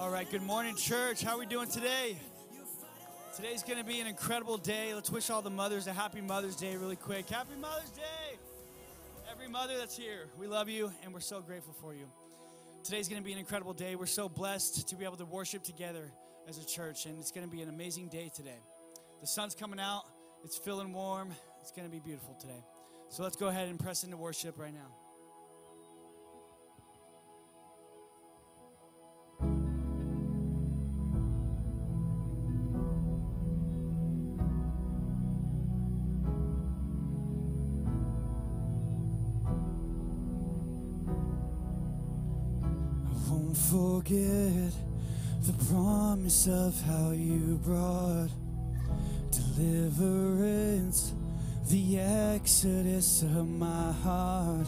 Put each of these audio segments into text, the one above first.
All right, good morning, church. How are we doing today? Today's going to be an incredible day. Let's wish all the mothers a happy Mother's Day really quick. Happy Mother's Day! Every mother that's here, we love you and we're so grateful for you. Today's going to be an incredible day. We're so blessed to be able to worship together as a church, and it's going to be an amazing day today. The sun's coming out, it's feeling warm, it's going to be beautiful today. So let's go ahead and press into worship right now. Forget the promise of how you brought deliverance, the exodus of my heart.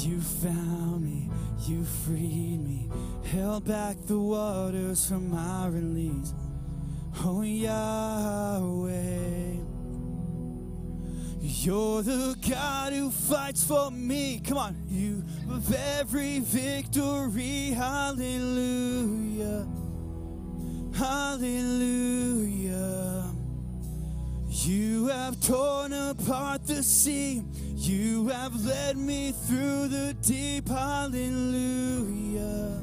You found me, you freed me, held back the waters from my release. Oh, Yahweh. You're the God who fights for me. Come on, you of every victory. Hallelujah. Hallelujah. You have torn apart the sea. You have led me through the deep. Hallelujah.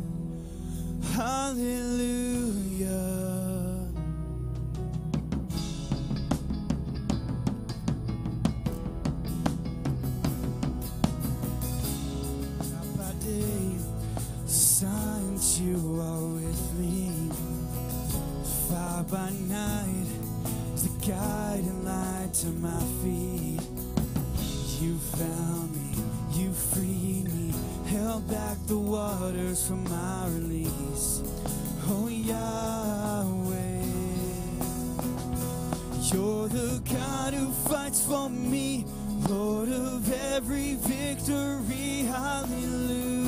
Hallelujah. You are with me. Fire by night is the guiding light to my feet. You found me, you freed me, held back the waters from my release. Oh Yahweh. You're the God who fights for me, Lord of every victory. Hallelujah.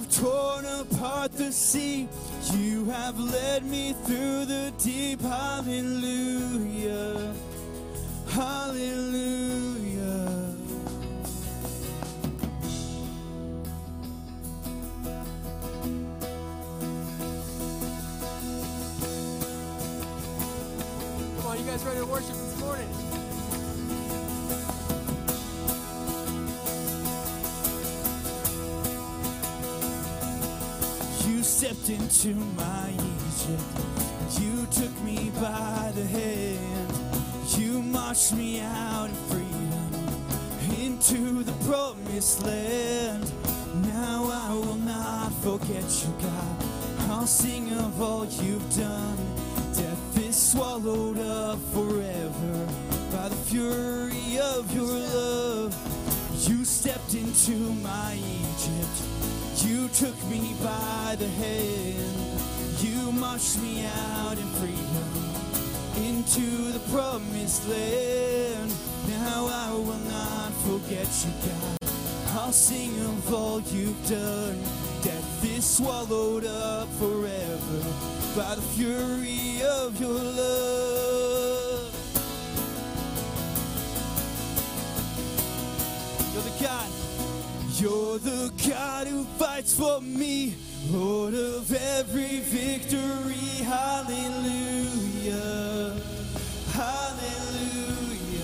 have torn apart the sea. You have led me through the deep. Hallelujah. Hallelujah. Come on, you guys ready to worship this morning? Stepped into my Egypt. You took me by the hand. You marched me out in freedom into the promised land. Now I will not forget you, God. I'll sing of all you've done. Death is swallowed up forever by the fury of your love. You stepped into my Egypt. You took me by the hand. You marched me out in freedom into the promised land. Now I will not forget you, God. I'll sing of all you've done. Death is swallowed up forever by the fury of your love. You're the God. You're the God who fights for me, Lord of every victory. Hallelujah. Hallelujah.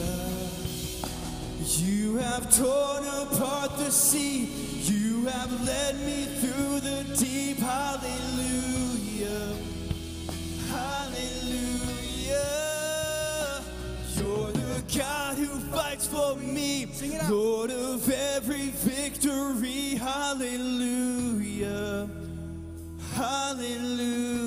You have torn apart the sea. You have led me through the deep. Hallelujah. Hallelujah. God who fights for me. Sing it out. Lord of every victory. Hallelujah. Hallelujah.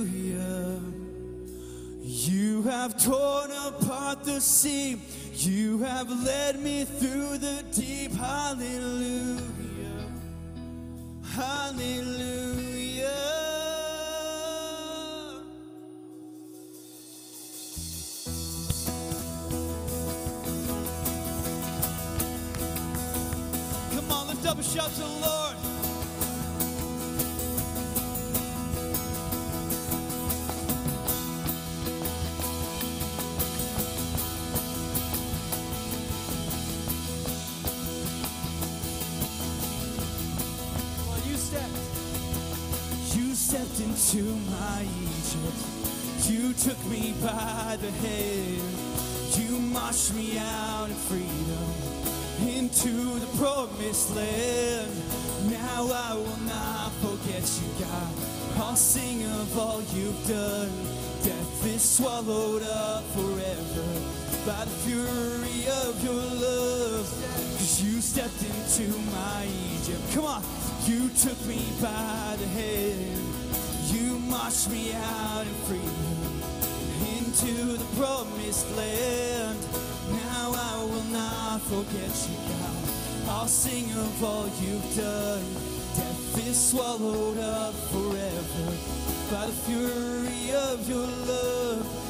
You have torn apart the sea. You have led me through the deep. Hallelujah. Hallelujah. Up a shout to the Lord. You stepped. You stepped into my Egypt. You took me by the hand. You marched me out in freedom into the promised land. Now I will not forget you, God. I'll sing of all you've done. Death is swallowed up forever by the fury of your love. Cause you stepped into my Egypt. Come on. You took me by the hand. You marched me out in freedom into the promised land. Now I will not forget you, God. I'll sing of all you've done. Death is swallowed up forever by the fury of your love.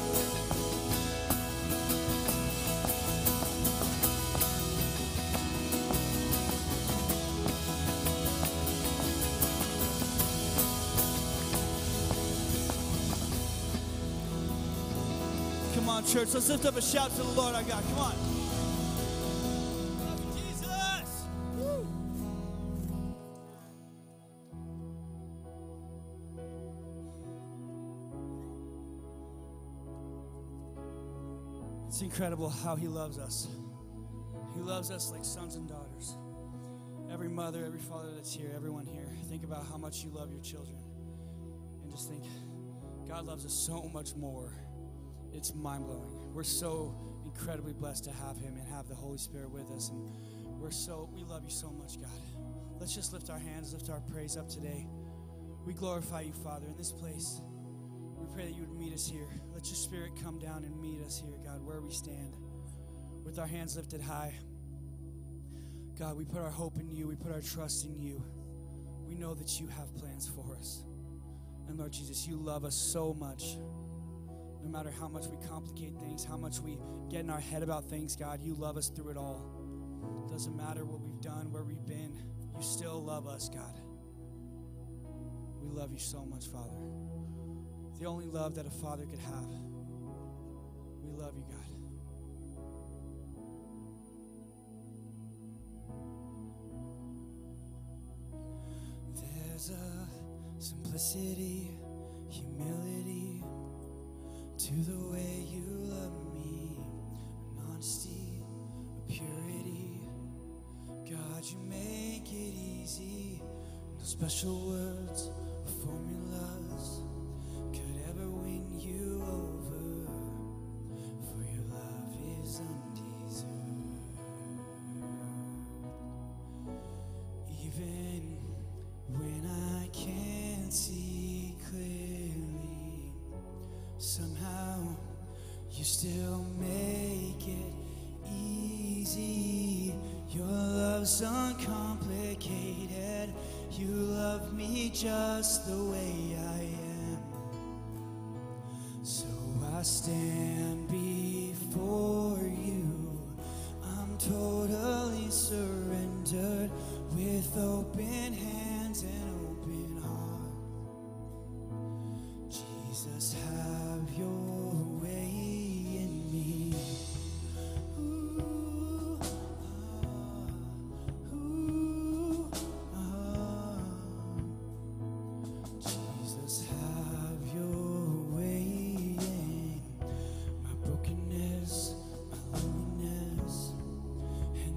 On, church. Let's lift up a shout to the Lord our God. Come on. It's incredible how He loves us. He loves us like sons and daughters. Every mother, every father that's here, everyone here, think about how much you love your children. And just think, God loves us so much more it's mind blowing. We're so incredibly blessed to have Him and have the Holy Spirit with us. And we're so, we love you so much, God. Let's just lift our hands, lift our praise up today. We glorify you, Father, in this place. We pray that you would meet us here. Let your Spirit come down and meet us here, God, where we stand, with our hands lifted high. God, we put our hope in you, we put our trust in you. We know that you have plans for us. And Lord Jesus, you love us so much no matter how much we complicate things, how much we get in our head about things, God, you love us through it all. Doesn't matter what we've done, where we've been, you still love us, God. We love you so much, Father. The only love that a father could have. We love you, God. There's a simplicity, humility to the way you love me, an honesty, a purity. God, you make it easy. No special words or formulas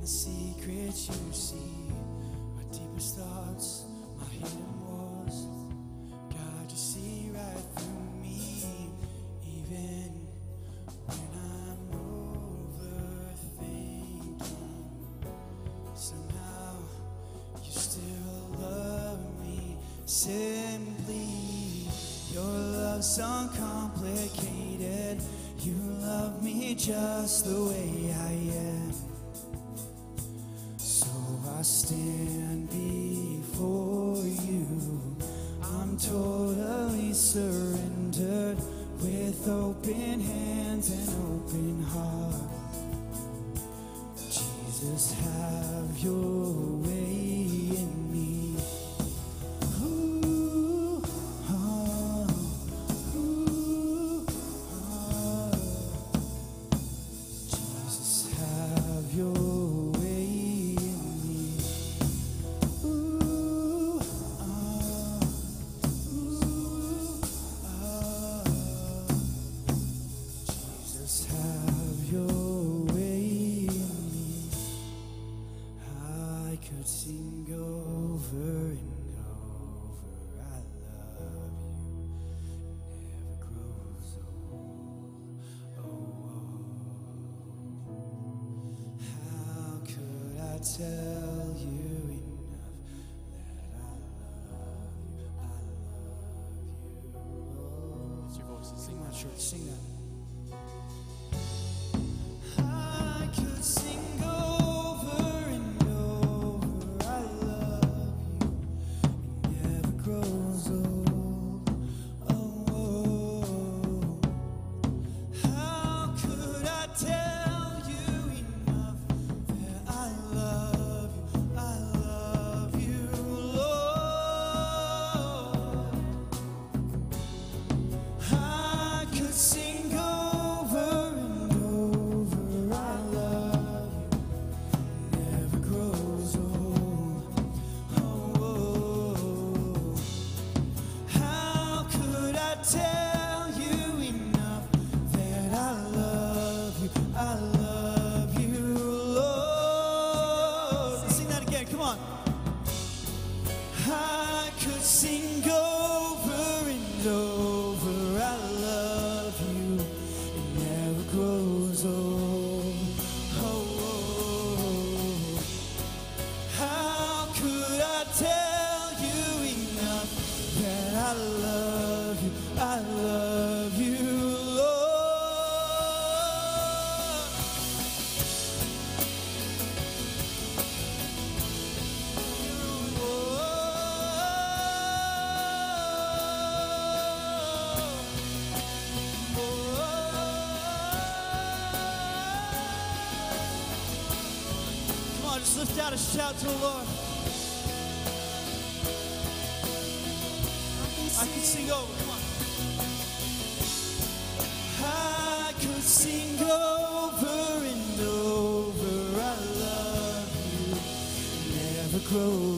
the secrets you see, my deepest thoughts, my hidden walls. God, you see right through me, even when I'm overthinking. Somehow you still love me simply. Your love's uncomplicated. You love me just the way Sing that. lift out a shout to the Lord? I can sing over. Come on. I could sing over and over. I love you. Never grow.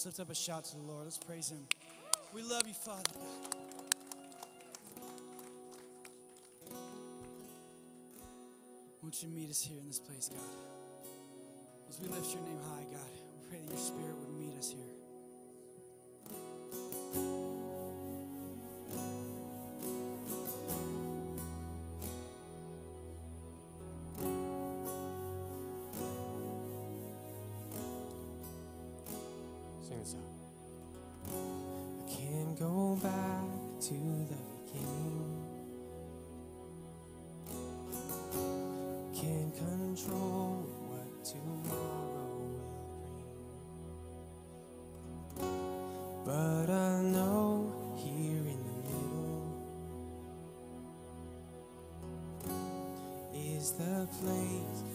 Let's lift up a shout to the Lord. Let's praise Him. We love you, Father. Won't you meet us here in this place, God? As we lift your name high, God, we pray that your spirit would meet us here. Out. I can't go back to the beginning. Can't control what tomorrow will bring. But I know here in the middle is the place.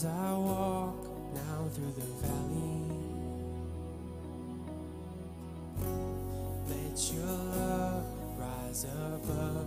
As I walk now through the valley, let your love rise above.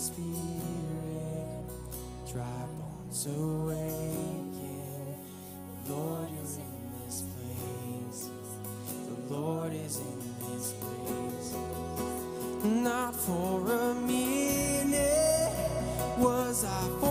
Spirit, dry bones awaken. Lord, you're in this place. The Lord is in this place. Not for a minute was I.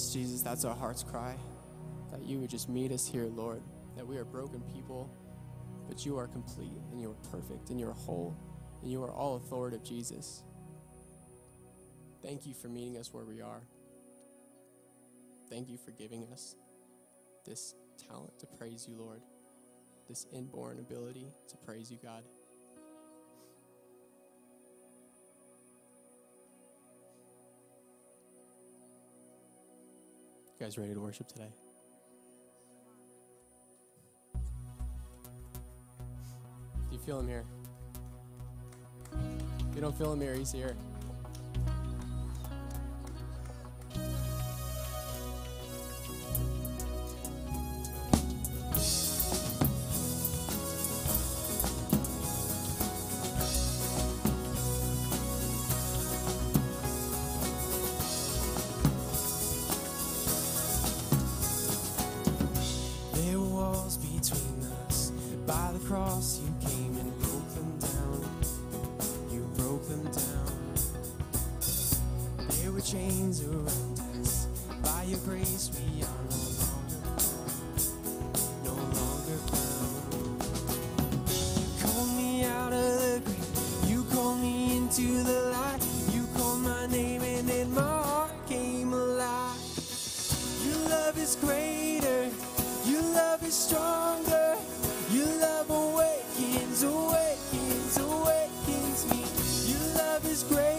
Yes, Jesus, that's our heart's cry. That you would just meet us here, Lord. That we are broken people, but you are complete and you are perfect and you are whole and you are all authoritative, Jesus. Thank you for meeting us where we are. Thank you for giving us this talent to praise you, Lord, this inborn ability to praise you, God. You guys ready to worship today? Do you feel him here? If you don't feel him here, he's here. is great.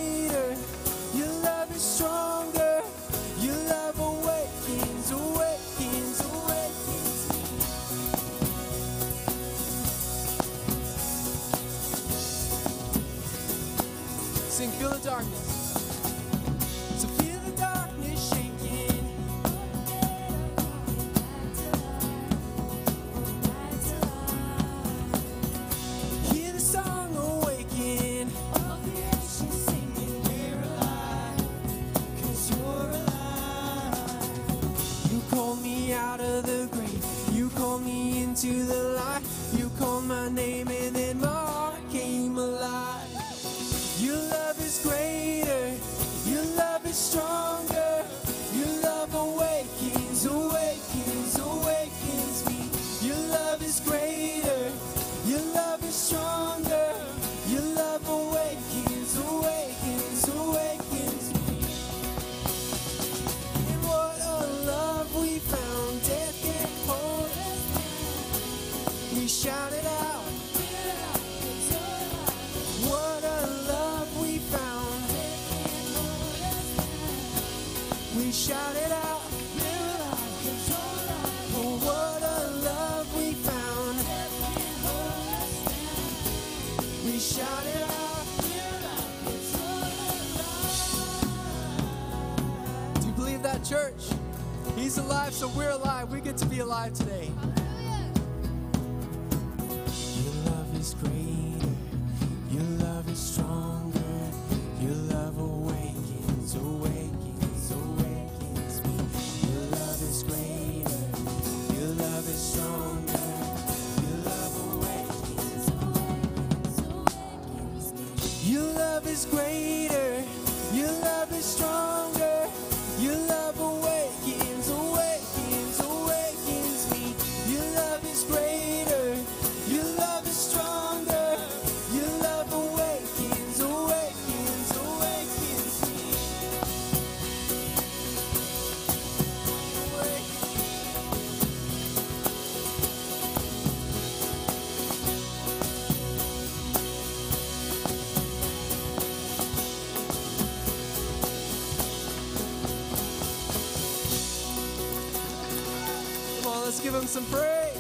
Give him some praise.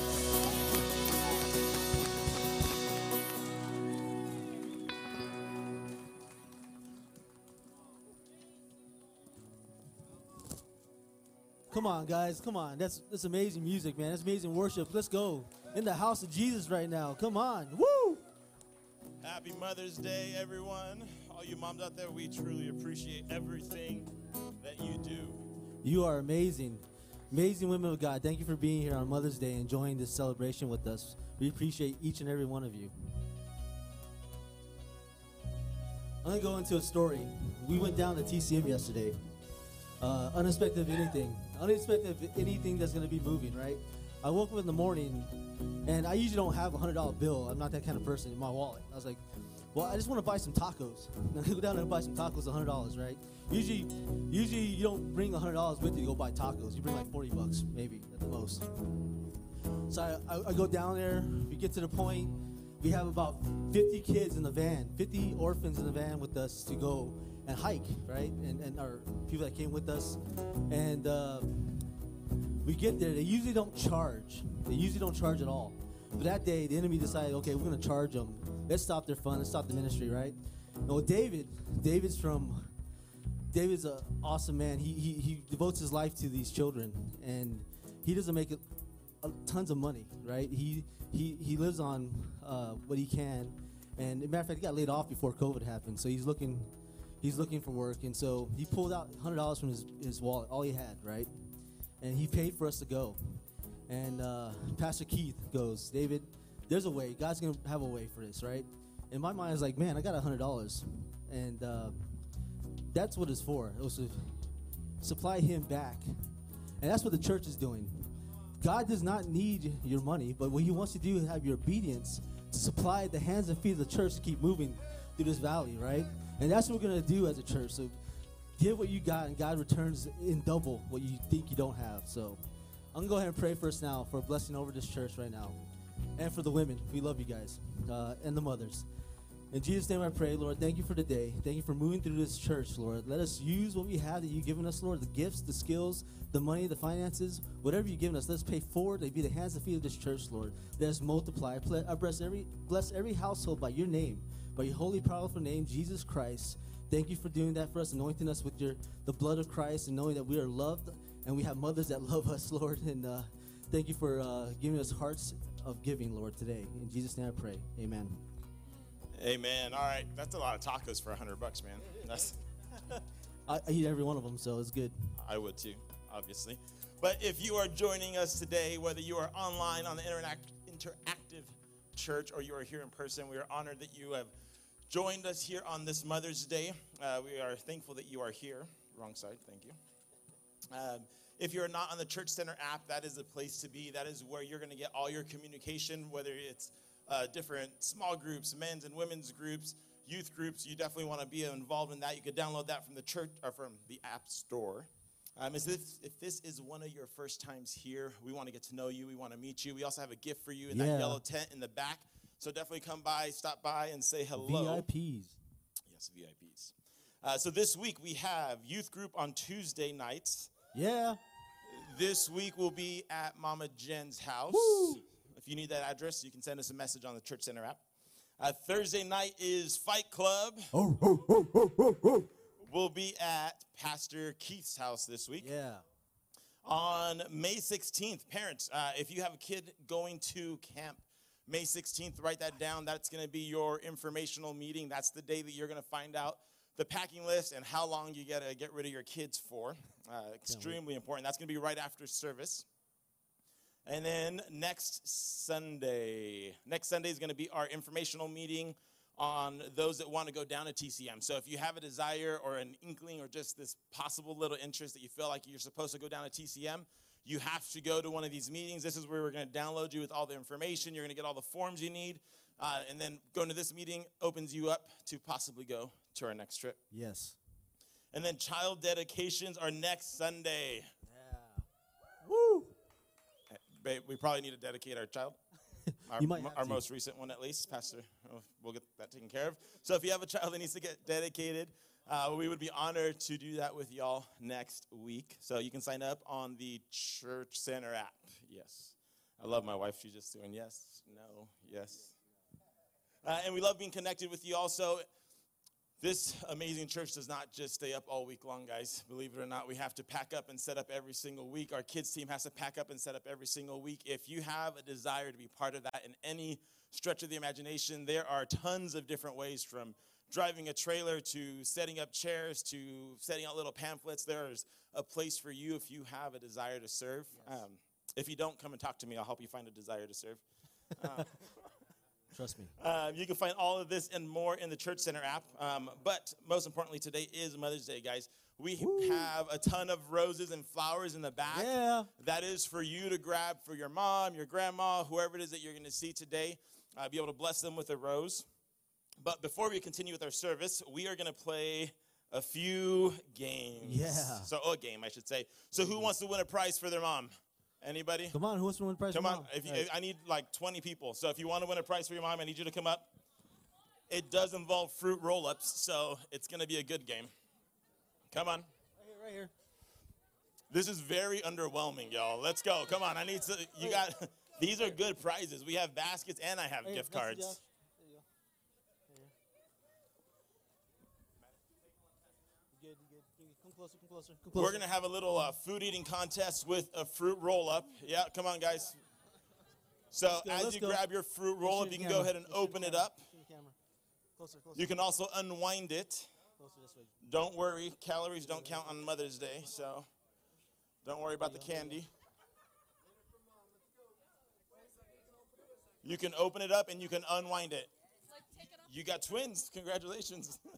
Come on, guys. Come on. That's that's amazing music, man. That's amazing worship. Let's go. In the house of Jesus right now. Come on. Woo! Happy Mother's Day, everyone. All you moms out there, we truly appreciate everything that you do. You are amazing. Amazing women of God. Thank you for being here on Mother's Day, enjoying this celebration with us. We appreciate each and every one of you. I'm gonna go into a story. We went down to TCM yesterday. Uh, unexpected of anything. Unexpected of anything that's gonna be moving, right? I woke up in the morning and I usually don't have a hundred dollar bill. I'm not that kind of person in my wallet. I was like, well, I just want to buy some tacos. I go down there and buy some tacos, hundred dollars, right? Usually, usually you don't bring hundred dollars with you to go buy tacos. You bring like forty bucks, maybe at the most. So I, I, I go down there. We get to the point. We have about 50 kids in the van, 50 orphans in the van with us to go and hike, right? And, and our people that came with us. And uh, we get there. They usually don't charge. They usually don't charge at all. But that day, the enemy decided, okay, we're going to charge them. Let's stop their fun. Let's stop the ministry, right? No, David, David's from, David's an awesome man. He, he, he devotes his life to these children. And he doesn't make tons of money, right? He he he lives on uh, what he can, and matter of fact, he got laid off before COVID happened. So he's looking he's looking for work, and so he pulled out hundred dollars from his his wallet, all he had, right? And he paid for us to go. And uh, Pastor Keith goes, David, there's a way. God's gonna have a way for this, right? And my mind is like, man, I got a hundred dollars, and uh, that's what it's for. It was to supply him back, and that's what the church is doing. God does not need your money, but what He wants to do is have your obedience to supply the hands and feet of the church to keep moving through this valley, right? And that's what we're gonna do as a church. So give what you got, and God returns in double what you think you don't have. So I'm gonna go ahead and pray first now for a blessing over this church right now, and for the women. We love you guys, uh, and the mothers. In Jesus' name I pray, Lord, thank you for today. Thank you for moving through this church, Lord. Let us use what we have that you've given us, Lord, the gifts, the skills, the money, the finances, whatever you've given us. Let's pay forward. They be the hands and feet of this church, Lord. Let us multiply. I bless every, bless every household by your name, by your holy, powerful name, Jesus Christ. Thank you for doing that for us, anointing us with your the blood of Christ, and knowing that we are loved and we have mothers that love us, Lord. And uh, thank you for uh, giving us hearts of giving, Lord, today. In Jesus' name I pray. Amen. Amen. All right, that's a lot of tacos for a hundred bucks, man. That's I, I eat every one of them, so it's good. I would too, obviously. But if you are joining us today, whether you are online on the interact, interactive church or you are here in person, we are honored that you have joined us here on this Mother's Day. Uh, we are thankful that you are here. Wrong side, thank you. Um, if you're not on the Church Center app, that is the place to be. That is where you're going to get all your communication, whether it's uh, different small groups, men's and women's groups, youth groups. You definitely want to be involved in that. You could download that from the church or from the App Store. Um, if, if this is one of your first times here, we want to get to know you. We want to meet you. We also have a gift for you in Yeah. that yellow tent in the back. So definitely come by, stop by, and say hello. VIPs. Yes, VIPs. Uh, so this week we have youth group on Tuesday nights. Yeah. This week we'll be at Mama Jen's house. Woo! If you need that address, you can send us a message on the Church Center app. Uh, Thursday night is Fight Club. Oh, oh, oh. We'll be at Pastor Keith's house this week. Yeah. On May 16th, parents, uh, if you have a kid going to camp May 16th, write that down. That's going to be your informational meeting. That's the day that you're going to find out the packing list and how long you got to get rid of your kids for. Uh, extremely important. That's going to be right after service. And then next Sunday, next Sunday is going to be our informational meeting on those that want to go down to TCM. So if you have a desire or an inkling or just this possible little interest that you feel like you're supposed to go down to TCM, you have to go to one of these meetings. This is where we're going to download you with all the information. You're going to get all the forms you need. Uh, and then going to this meeting opens you up to possibly go to our next trip. Yes. And then child dedications are next Sunday. Yeah. Woo. Babe, we probably need to dedicate our child. Our, You might have our most recent one, at least, Pastor. oh, We'll get that taken care of. So if you have a child that needs to get dedicated, uh, we would be honored to do that with y'all next week. So you can sign up on the Church Center app. Yes. I love my wife. She's just doing yes, no, yes. Uh, and we love being connected with you also. This amazing church does not just stay up all week long, guys. Believe it or not, we have to pack up and set up every single week. Our kids' team has to pack up and set up every single week. If you have a desire to be part of that in any stretch of the imagination, there are tons of different ways from driving a trailer to setting up chairs to setting out little pamphlets. There's a place for you if you have a desire to serve. Um, if you don't, come and talk to me. I'll help you find a desire to serve. Trust me. Um, you can find all of this and more in the Church Center app. Um, but most importantly, today is Mother's Day, guys. We have a ton of roses and flowers in the back. Yeah. That is for you to grab for your mom, your grandma, whoever it is that you're going to see today. Uh, be able to bless them with a rose. But before we continue with our service, we are going to play a few games. Yeah. So a game, I should say. So who wants to win a prize for their mom? Anybody? Come on, who wants to win the prize? Come for on, mom? if you, right. I need like 20 people. So if you want to win a prize for your mom, I need you to come up. It does involve fruit roll-ups, so it's going to be a good game. Come on. Right here, right here. This is very underwhelming, y'all. Let's go. Come on. I need to. You got. These are good prizes. We have baskets and I have Right gift cards. Josh. There you go. Right here. You good, you good. Bring it- Come closer, come closer. We're gonna have a little uh, food eating contest with a fruit roll-up. Yeah, come on, guys. So go, as you go. grab your fruit roll-up, you can go ahead and Show the open it up. Show the camera. Closer, closer. You can also unwind it. closer this way. Don't worry, calories don't count on Mother's Day, so don't worry about the candy. You can open it up and you can unwind it. You got twins. Congratulations.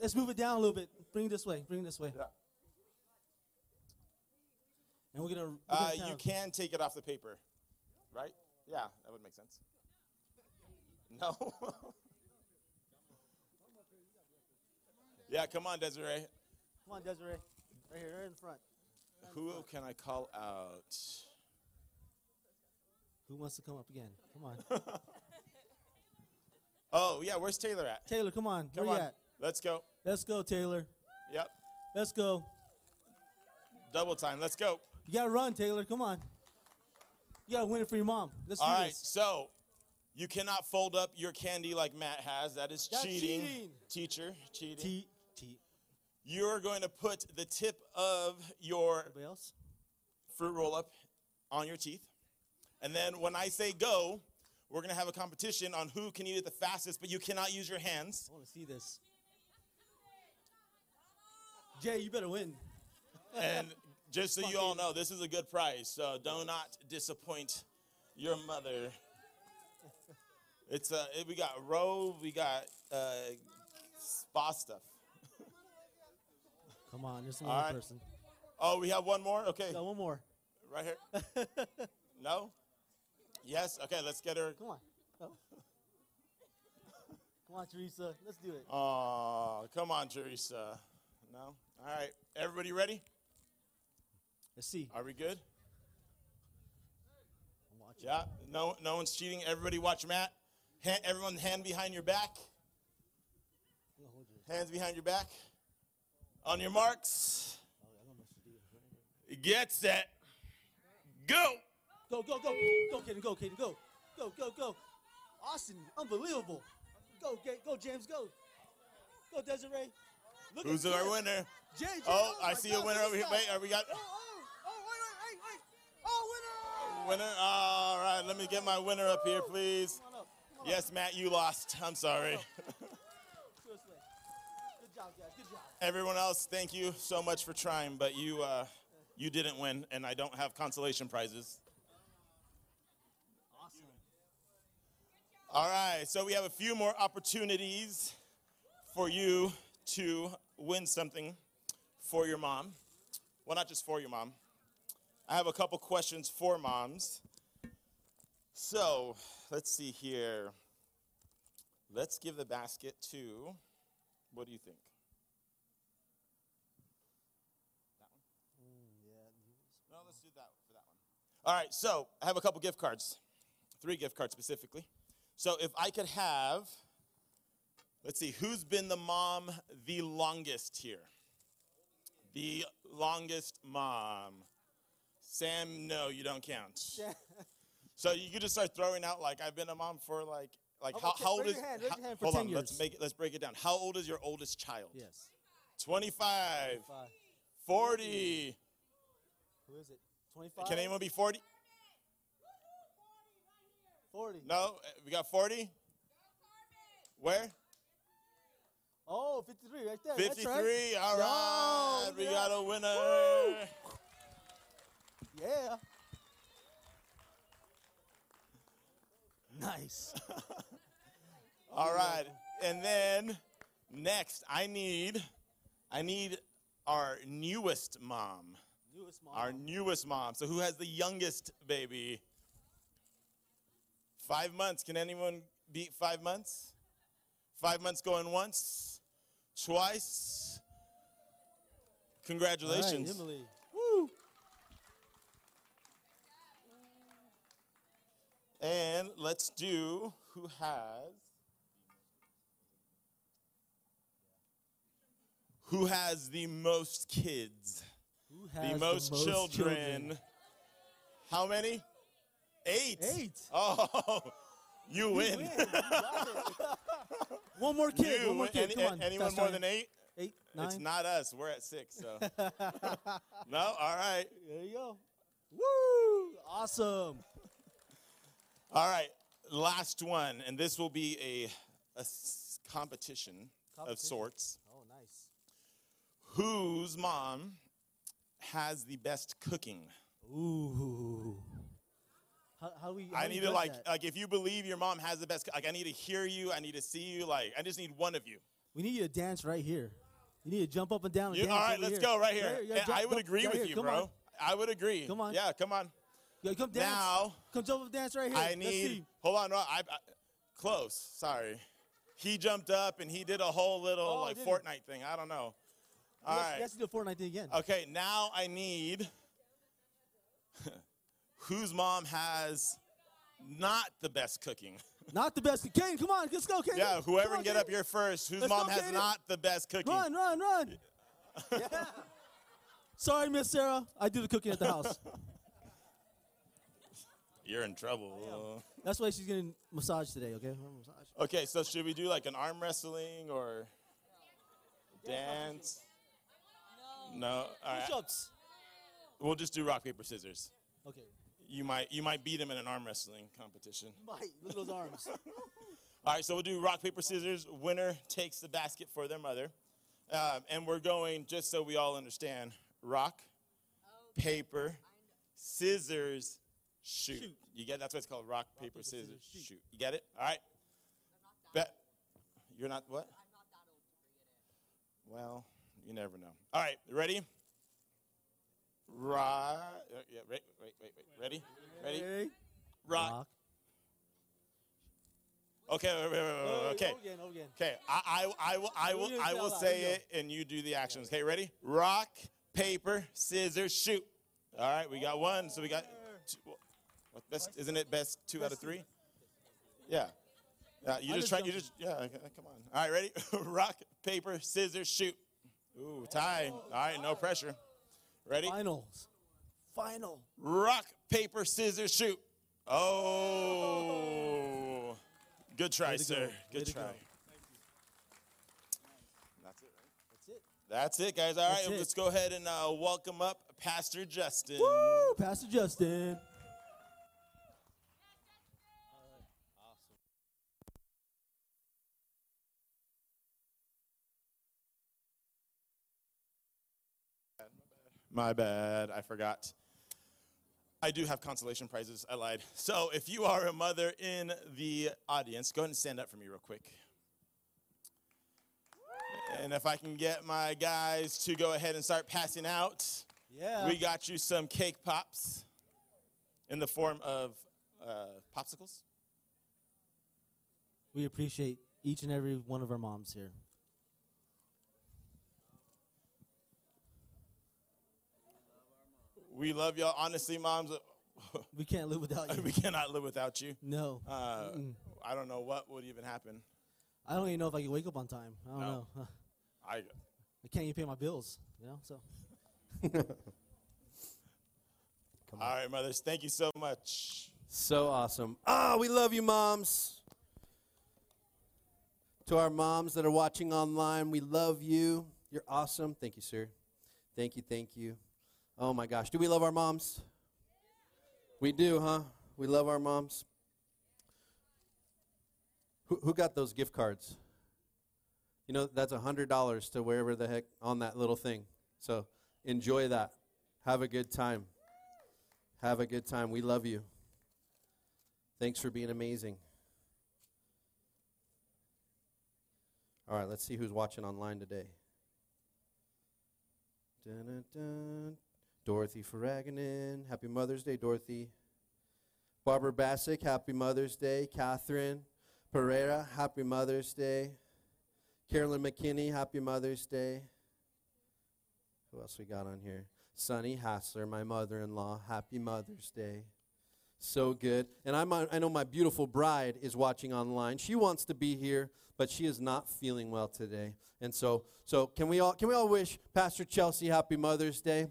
Let's, move it down a little bit. Bring it this way. Bring it this way. Yeah. And we're gonna. We're Uh, gonna you count. can take it off the paper, right? Yeah, that would make sense. No. yeah, come on, Desiree. Come on, Desiree. Right here, right in front. Who can I call out? Who wants to come up again? Come on. Oh, yeah, where's Taylor at? Taylor, come on. Come Where you at? Let's go. Let's go, Taylor. Yep. Let's go. Double time. Let's go. You gotta run, Taylor. Come on. You gotta win it for your mom. Let's All do right, this. so you cannot fold up your candy like Matt has. That is That's cheating. cheating. Teacher, cheating. T T. You're going to put the tip of your fruit roll up on your teeth. And then when I say go, we're going to have a competition on who can eat it the fastest, but you cannot use your hands. I want to see this. Jay, you better win. And just so you all know, this is a good price. So do not disappoint your mother. It's uh, we got robe, we got uh, spa stuff. Come on, there's one right. person. Oh, we have one more. Okay, Got one more. right here. No. Yes. Okay, let's get her. Come on. Oh. Come on, Teresa. Let's do it. Oh, come on, Teresa. No. All right. Everybody ready? Let's see. Are we good? I'm. Yeah. No. No one's cheating. Everybody, watch Matt. Hand, everyone, hand behind your back. I'm gonna hold you. Hands behind your back. On your marks. I don't know what to do. Get set. Go. Go, go, go. Go, Kaden, go, Kaden, go. Go, go, go. Austin, unbelievable. Go, go, James, go. Go, Desiree. Look Who's our winner? Jay, Oh, I see a winner over here. Wait, are we got Oh, oh, oh, wait, wait, wait, wait. Oh, winner. winner? All right. Let me get my winner up here, please. Come on up. Come on Yes, Matt, you lost. I'm sorry. Seriously. Good job, guys. Good job. Everyone else, thank you so much for trying, but you uh, you didn't win, and I don't have consolation prizes. Awesome. All right, so we have a few more opportunities for you to win something for your mom. Well, not just for your mom. I have a couple questions for moms. So let's see here. Let's give the basket to, what do you think? Mm, no, let's do that for that one. All right, so I have a couple gift cards, three gift cards specifically. So if I could have, let's see, who's been the mom the longest here? The longest mom. Sam, no, you don't count. So you could just start throwing out like I've been a mom for like like Oh, how, okay, how old is your hand, how- your hand for hold 10 on let's make it let's break it down. How old is your oldest child? Yes. 25, Five. 40. Who is it? 25? Can anyone be 40? 40. No, we got 40. Where? Oh, 53 right there. 53. That's right. All Yo, We at got a winner. Yeah. Nice. All right. And then next, I need I need our newest mom. Newest mom. Our newest mom. So who has the youngest baby? 5 months. Can anyone beat 5 months? 5 months going once, twice. All right, Congratulations. Emily. Woo. And let's do who has who has the most kids, Who has the most, children. How many? Eight. Eight. Oh, you win. Win. You got it. one more kid. You one more kid. Any- Come on. anyone Fast more than eight? eight? Nine? It's not us. We're at six. So no. All right. There you go. Woo! Awesome. All right. Last one, and this will be a, a s- competition of sorts. Oh, nice. whose mom has the best cooking? Ooh. How, how we? How I need to like that? like if you believe your mom has the best like I need to hear you, I need to see you, like I just need one of you. We need you to dance right here. You need to jump up and down. And You, all right, let's here. go right here. yeah, And jump- I would agree right with here. you, Come bro. On. I would agree. Come on. Yeah, come on. Yo, come dance. Now come jump up and dance right here. I Let's need see. hold on, no, I, I close. Sorry. He jumped up and he did a whole little Oh, like? Fortnite thing. I don't know. All Yes, right. Yes, do the Fortnite thing again. Okay, now I need whose mom has not the best cooking. Not the best. Kane, come on, let's go, Kane. Yeah, whoever on, can get Kaden. up here first, whose Let's mom go, has Kaden. not the best cooking. Run, run, run. yeah. Sorry, Miss Sarah. I do the cooking at the house. You're in trouble. That's why she's getting massage today. Okay. Massage. Okay, so should we do like an arm wrestling or dance? No. All right. Push-ups. We'll just do rock paper scissors. Okay. You might you might beat him in an arm wrestling competition. Mike, look at those arms. All right, so we'll do rock paper scissors. Winner takes the basket for their mother, um, and we're going just so we all understand: rock, paper, scissors, shoot. Shoot. You get that's what it's called. Rock, paper, paper, scissors, scissors, shoot. shoot. You get it? All right. Bet. You're not what? Well, you never know. All right, ready? Right. Yeah, wait, wait, wait, wait. Ready? Ready? Ready? Rock. Rock. Okay, wait, wait, wait, wait, Oh, wait, okay. go again, go again. Okay, I, I, I will, I will, I will say it, and you do the actions. Okay, ready? Rock, paper, scissors, shoot. All right, we got one, so we got. Two, what, best, isn't it best two out of three? Yeah. Yeah, you I just just try. You just yeah. Come on. All right, ready? Rock, paper, scissors, shoot. Ooh, tie. All right, no pressure. Ready? Finals. Final. Rock, paper, scissors, shoot. Oh. Good try, to go. sir. Way Good try. go. That's it, right? That's it. That's it, guys. All right, let's go ahead and uh, welcome up Pastor Justin. Woo! Pastor Justin. My bad. I forgot. I do have consolation prizes. I lied. So if you are a mother in the audience, go ahead and stand up for me real quick. And if I can get my guys to go ahead and start passing out, Yeah. we got you some cake pops in the form of uh, popsicles. We appreciate each and every one of our moms here. We love y'all. Honestly, moms, We can't live without you. we cannot live without you. no. Uh, I don't know what would even happen. I don't even know if I can wake up on time. I don't No. know. I I can't even pay my bills, you know? So all right, mothers. Thank you so much. So awesome. Ah, we love you, moms. To our moms that are watching online, we love you. You're awesome. Thank you, sir. Thank you, thank you. Oh my gosh. Do we love our moms? We do, huh? We love our moms. Who, who got those gift cards? You know, that's a $100 to wherever the heck on that little thing. So enjoy that. Have a good time. Have a good time. We love you. Thanks for being amazing. All right, let's see who's watching online today. Dun, dun, dun. Dorothy Faraganen. Happy Mother's Day, Dorothy. Barbara Bassick, Happy Mother's Day. Catherine Pereira, Happy Mother's Day. Carolyn McKinney, Happy Mother's Day. Who else we got on here? Sunny Hassler, my mother in law, Happy Mother's Day. So good. And I'm, I know my beautiful bride is watching online. She wants to be here, but she is not feeling well today. And so, so can we all can we all wish Pastor Chelsea happy Mother's Day?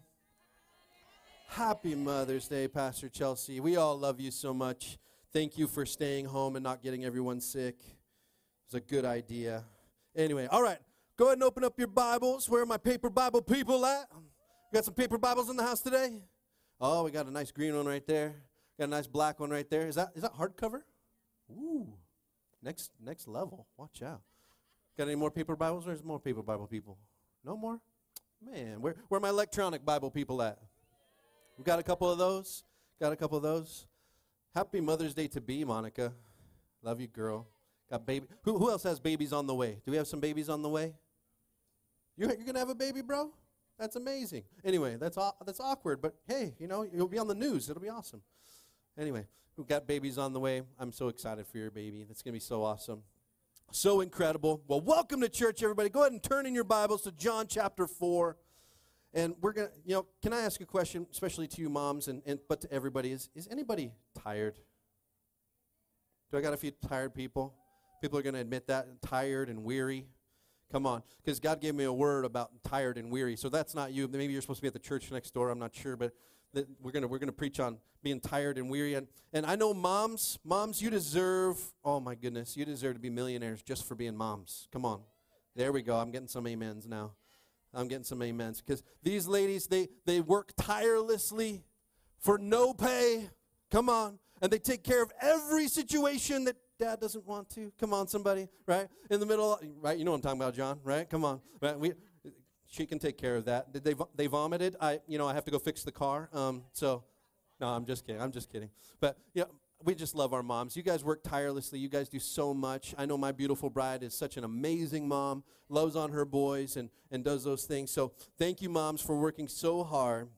Happy Mother's Day, Pastor Chelsea. We all love you so much. Thank you for staying home and not getting everyone sick. It was a good idea. Anyway, all right. Go ahead and open up your Bibles. Where are my paper Bible people at? Got some paper Bibles in the house today? Oh, we got a nice green one right there. Got a nice black one right there. Is that is that hardcover? Ooh, next next level. Watch out. Got any more paper Bibles? There's more paper Bible people. No more. Man, where where are my electronic Bible people at? We got a couple of those. Got a couple of those. Happy Mother's Day to be, Monica. Love you, girl. Got baby. Who who else has babies on the way? Do we have some babies on the way? You you're gonna have a baby, bro? That's amazing. Anyway, that's au- that's awkward, but hey, you know you'll be on the news. It'll be awesome. Anyway, we've got babies on the way. I'm so excited for your baby. That's going to be so awesome. So incredible. Well, welcome to church, everybody. Go ahead and turn in your Bibles to John chapter 4. And we're going to, you know, can I ask a question, especially to you moms, and, and but to everybody? Is, is anybody tired? Do I got a few tired people? People are going to admit that, tired and weary. Come on, because God gave me a word about tired and weary. So that's not you. Maybe you're supposed to be at the church next door. I'm not sure, but that we're gonna we're gonna preach on being tired and weary. And and I know moms, moms, you deserve. Oh my goodness, you deserve to be millionaires just for being moms. Come on, there we go. I'm getting some amens now. I'm getting some amens because these ladies they they work tirelessly for no pay. Come on, and they take care of every situation that dad doesn't want to. Come on, somebody, right? In the middle, right? You know what I'm talking about, John, right? Come on, right? We, she can take care of that. Did they they vomited? I, you know, I have to go fix the car. Um, so, No, I'm just kidding. I'm just kidding. But yeah, we just love our moms. You guys work tirelessly. You guys do so much. I know my beautiful bride is such an amazing mom, loves on her boys and, and does those things. So thank you, moms, for working so hard.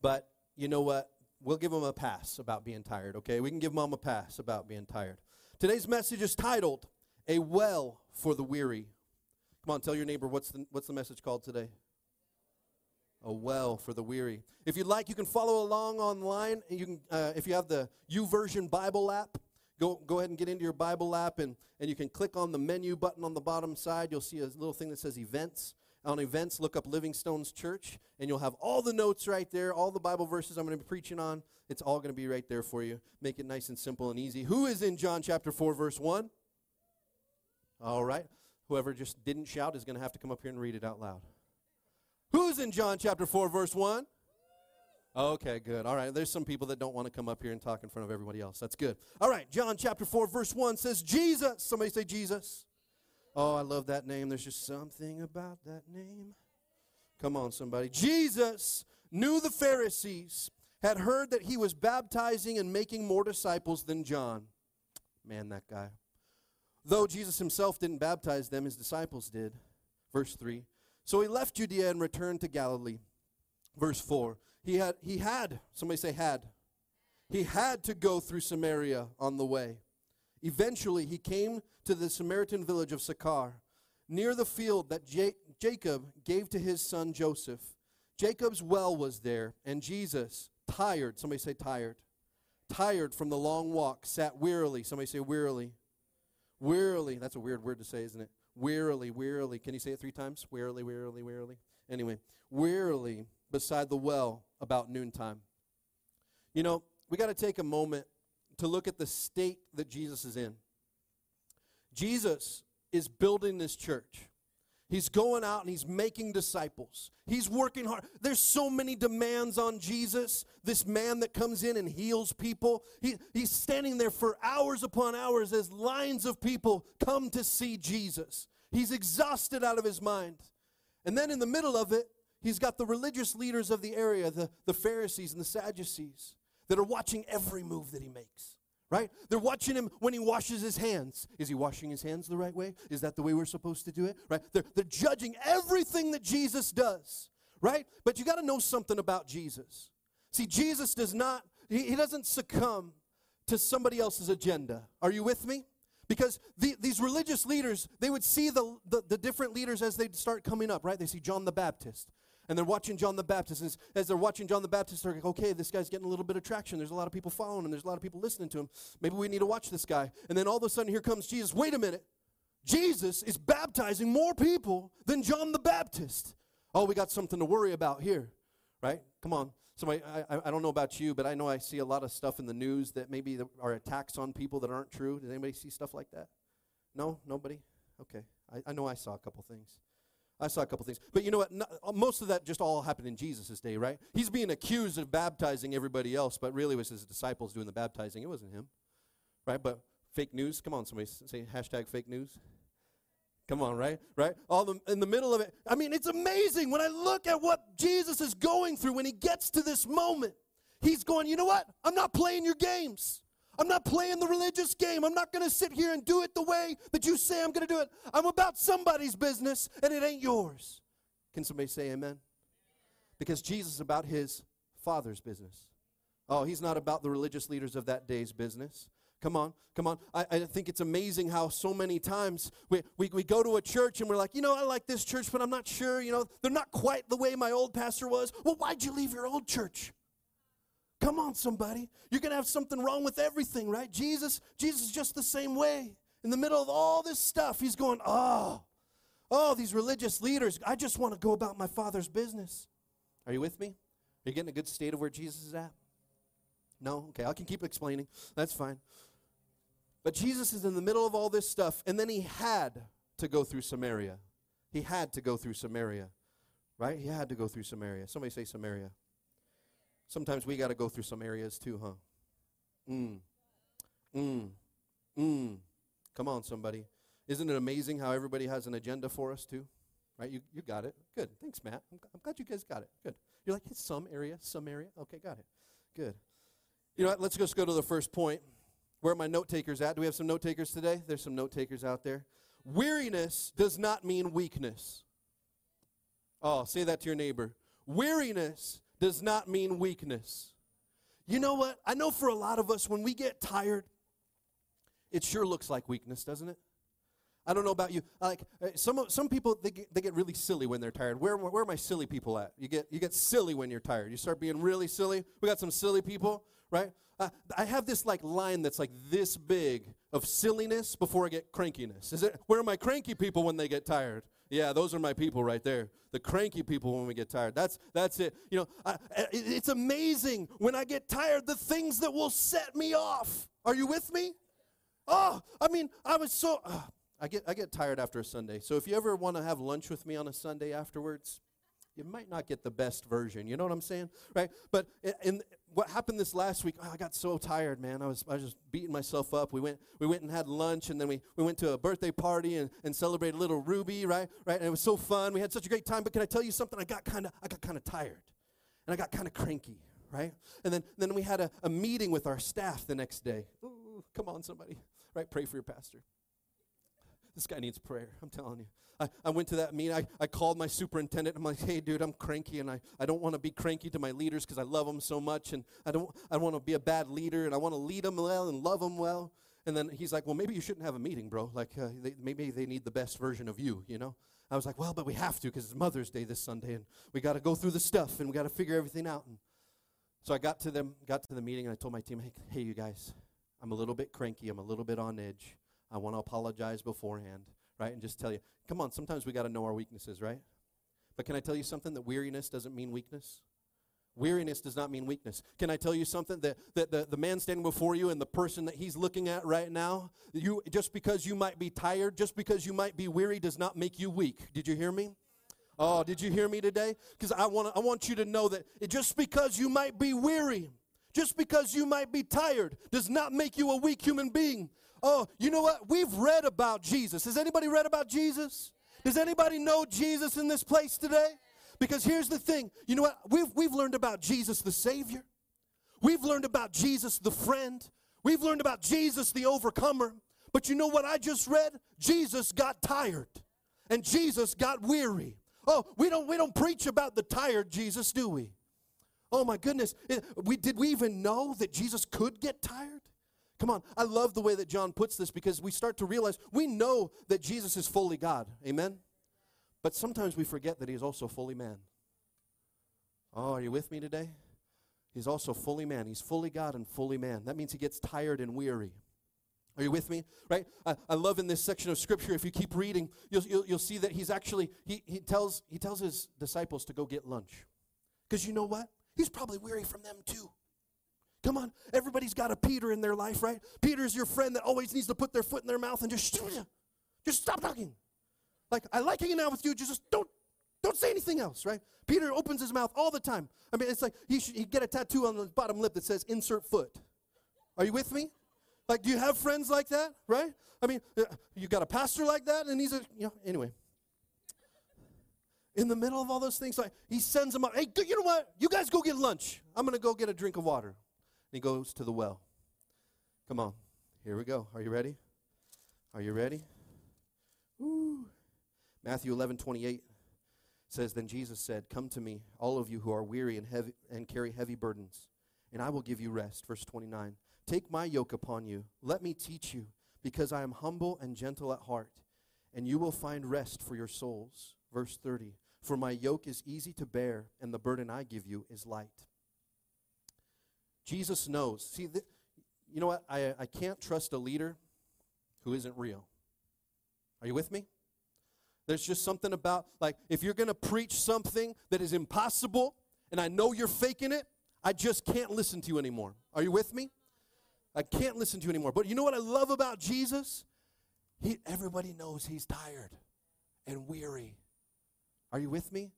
But you know what? We'll give them a pass about being tired, okay? We can give mom a pass about being tired. Today's message is titled A Well for the Weary. Come on, tell your neighbor what's the, what's the message called today? A well for the weary. If you'd like, you can follow along online. You can, uh, if you have the YouVersion Bible app, go go ahead and get into your Bible app, and and you can click on the menu button on the bottom side. You'll see a little thing that says Events. On Events, look up Living Stones Church, and you'll have all the notes right there, all the Bible verses I'm going to be preaching on. It's all going to be right there for you. Make it nice and simple and easy. Who is in John chapter four, verse one? All right. Whoever just didn't shout is going to have to come up here and read it out loud. Who's in John chapter 4, verse 1? Okay, good. All right, there's some people that don't want to come up here and talk in front of everybody else. That's good. All right, John chapter 4, verse 1 says, Jesus. Somebody say Jesus. Oh, I love that name. There's just something about that name. Come on, somebody. Jesus knew the Pharisees had heard that he was baptizing and making more disciples than John. Man, that guy. Though Jesus himself didn't baptize them, his disciples did. Verse 3. So he left Judea and returned to Galilee. Verse 4. He had, he had, somebody say had. He had to go through Samaria on the way. Eventually, he came to the Samaritan village of Sychar, near the field that Ja- Jacob gave to his son Joseph. Jacob's well was there, and Jesus, tired, somebody say tired, tired from the long walk, sat wearily. Somebody say wearily. Wearily. That's a weird word to say, isn't it? Wearily, wearily. Can you say it three times? Wearily, wearily, wearily. Anyway, wearily beside the well about noontime. You know, we got to take a moment to look at the state that Jesus is in. Jesus is building this church. He's going out and he's making disciples. He's working hard. There's so many demands on Jesus, this man that comes in and heals people. He, he's standing there for hours upon hours as lines of people come to see Jesus. He's exhausted out of his mind. And then in the middle of it, he's got the religious leaders of the area, the, the Pharisees and the Sadducees, that are watching every move that he makes right? They're watching him when he washes his hands. Is he washing his hands the right way? Is that the way we're supposed to do it? Right? They're, they're judging everything that Jesus does, right? But you got to know something about Jesus. See, Jesus does not, he, he doesn't succumb to somebody else's agenda. Are you with me? Because the, these religious leaders, they would see the, the, the different leaders as they start coming up, right? They see John the Baptist and they're watching John the Baptist. As, as they're watching John the Baptist, they're like, okay, this guy's getting a little bit of traction. There's a lot of people following him. There's a lot of people listening to him. Maybe we need to watch this guy. And then all of a sudden, here comes Jesus. Wait a minute. Jesus is baptizing more people than John the Baptist. Oh, we got something to worry about here, right? Come on. Somebody, I, I don't know about you, but I know I see a lot of stuff in the news that maybe are attacks on people that aren't true. Does anybody see stuff like that? No? Nobody? Okay. I, I know I saw a couple things. I saw a couple things. But you know what? No, uh, most of that just all happened in Jesus' day, right? He's being accused of baptizing everybody else, but really it was his disciples doing the baptizing. It wasn't him, right? But fake news. Come on, somebody say hashtag fake news. Come on, right? Right? All the, in the middle of it. I mean, it's amazing when I look at what Jesus is going through when he gets to this moment. He's going, you know what? I'm not playing your games. I'm not playing the religious game. I'm not going to sit here and do it the way that you say I'm going to do it. I'm about somebody's business and it ain't yours. Can somebody say amen? Because Jesus is about his father's business. Oh, he's not about the religious leaders of that day's business. Come on, come on. I, I think it's amazing how so many times we, we, we go to a church and we're like, you know, I like this church, but I'm not sure, you know, they're not quite the way my old pastor was. Well, why'd you leave your old church? Come on, somebody. You're going to have something wrong with everything, right? Jesus, Jesus is just the same way. In the middle of all this stuff, he's going, oh, oh, these religious leaders. I just want to go about my father's business. Are you with me? Are you getting a good state of where Jesus is at? No? Okay, I can keep explaining. That's fine. But Jesus is in the middle of all this stuff, and then he had to go through Samaria. He had to go through Samaria, right? He had to go through Samaria. Somebody say Samaria. Sometimes we got to go through some areas too, huh? Mm. Mm. Mm. Come on, somebody. Isn't it amazing how everybody has an agenda for us too? Right? You, you got it. Good. Thanks, Matt. I'm, I'm glad you guys got it. Good. You're like, it's some area, some area. Okay, got it. Good. You know what? Let's just go to the first point. Where are my note takers at? Do we have some note takers today? There's some note takers out there. Weariness does not mean weakness. Oh, say that to your neighbor. Weariness does not mean weakness. You know what? I know for a lot of us, when we get tired, it sure looks like weakness, doesn't it? I don't know about you. Like uh, some some people, they get, they get really silly when they're tired. Where where are my silly people at? You get you get silly when you're tired. You start being really silly. We got some silly people, right? Uh, I have this like line that's like this big of silliness before I get crankiness. Is it? Where are my cranky people when they get tired? Yeah, those are my people right there. The cranky people when we get tired. That's that's it. You know, I, it's amazing when I get tired the things that will set me off. Are you with me? Oh, I mean, I was so. Uh, I get I get tired after a Sunday. So if you ever want to have lunch with me on a Sunday afterwards, you might not get the best version. You know what I'm saying, right? But in what happened this last week, oh, I got so tired, man. I was I was just beating myself up. We went we went and had lunch, and then we, we went to a birthday party and, and celebrated little Ruby, right? Right, and it was so fun. We had such a great time. But can I tell you something? I got kind of I got kind of tired, and I got kind of cranky, right? And then then we had a, a meeting with our staff the next day. Ooh, come on, somebody, right? Pray for your pastor. This guy needs prayer, I'm telling you. I, I went to that meeting. I, I called my superintendent. I'm like, hey, dude, I'm cranky, and I, I don't want to be cranky to my leaders because I love them so much, and I don't I want to be a bad leader, and I want to lead them well and love them well. And then he's like, well, maybe you shouldn't have a meeting, bro. Like, uh, they, maybe they need the best version of you, you know? I was like, well, but we have to because it's Mother's Day this Sunday, and we got to go through the stuff, and we got to figure everything out. And so I got to them, got to the meeting, and I told my team, hey, hey, you guys, I'm a little bit cranky. I'm a little bit on edge. I want to apologize beforehand, right? And just tell you, come on, sometimes we got to know our weaknesses, right? But can I tell you something that weariness doesn't mean weakness? Weariness does not mean weakness. Can I tell you something that, that the, the man standing before you and the person that he's looking at right now, you just because you might be tired, just because you might be weary does not make you weak. Did you hear me? Oh, did you hear me today? Because I want I want you to know that it, just because you might be weary, just because you might be tired, does not make you a weak human being. Oh, you know what? We've read about Jesus. Has anybody read about Jesus? Does anybody know Jesus in this place today? Because here's the thing. You know what? We've we've learned about Jesus the Savior. We've learned about Jesus the friend. We've learned about Jesus the overcomer. But you know what I just read? Jesus got tired. And Jesus got weary. Oh, we don't we don't preach about the tired Jesus, do we? Oh my goodness. We did we even know that Jesus could get tired? Come on. I love the way that John puts this because we start to realize we know that Jesus is fully God. Amen. But sometimes we forget that he's also fully man. Oh, are you with me today? He's also fully man. He's fully God and fully man. That means he gets tired and weary. Are you with me? Right? I, I love in this section of scripture, if you keep reading, you'll, you'll, you'll see that he's actually, he, he, tells, he tells his disciples to go get lunch. Because you know what? He's probably weary from them too. Come on, everybody's got a Peter in their life, right? Peter's your friend that always needs to put their foot in their mouth and just, just stop talking. Like, I like hanging out with you, just don't, don't say anything else, right? Peter opens his mouth all the time. I mean, it's like he should he'd get a tattoo on the bottom lip that says insert foot. Are you with me? Like, do you have friends like that, right? I mean, uh, you got a pastor like that, and he's a, you know, anyway. In the middle of all those things, like, he sends them up, hey, you know what? You guys go get lunch. I'm to go get a drink of water. He goes to the well. Come on. Here we go. Are you ready? Are you ready? Woo. Matthew 11, 28 says, Then Jesus said, Come to me, all of you who are weary and heavy and carry heavy burdens, and I will give you rest. Verse 29. Take my yoke upon you. Let me teach you, because I am humble and gentle at heart, and you will find rest for your souls. Verse 30. For my yoke is easy to bear, and the burden I give you is light. Jesus knows. See, you know what? I, I can't trust a leader who isn't real. Are you with me? There's just something about, like, if you're going to preach something that is impossible, and I know you're faking it, I just can't listen to you anymore. Are you with me? I can't listen to you anymore. But you know what I love about Jesus? He, everybody knows he's tired and weary. Are you with me?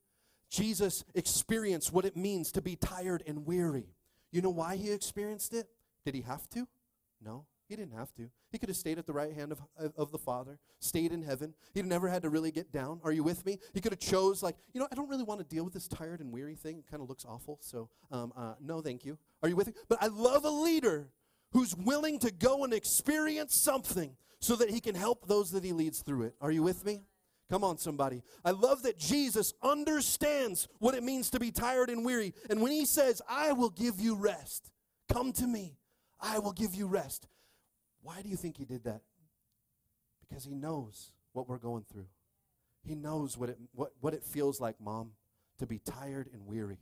Jesus experienced what it means to be tired and weary. You know why he experienced it? Did he have to? No, He didn't have to. He could have stayed at the right hand of, of, the Father, stayed in heaven. He'd never had to really get down. Are you with me? He could have chose, like, you know, I don't really want to deal with this tired and weary thing. It kind of looks awful. So, um, uh, no, thank you. Are you with me? But I love a leader who's willing to go and experience something so that he can help those that he leads through it. Are you with me? Come on, somebody. I love that Jesus understands what it means to be tired and weary. And when he says, I will give you rest, come to me, I will give you rest. Why do you think he did that? Because he knows what we're going through. He knows what it, what, what it feels like, mom, to be tired and weary.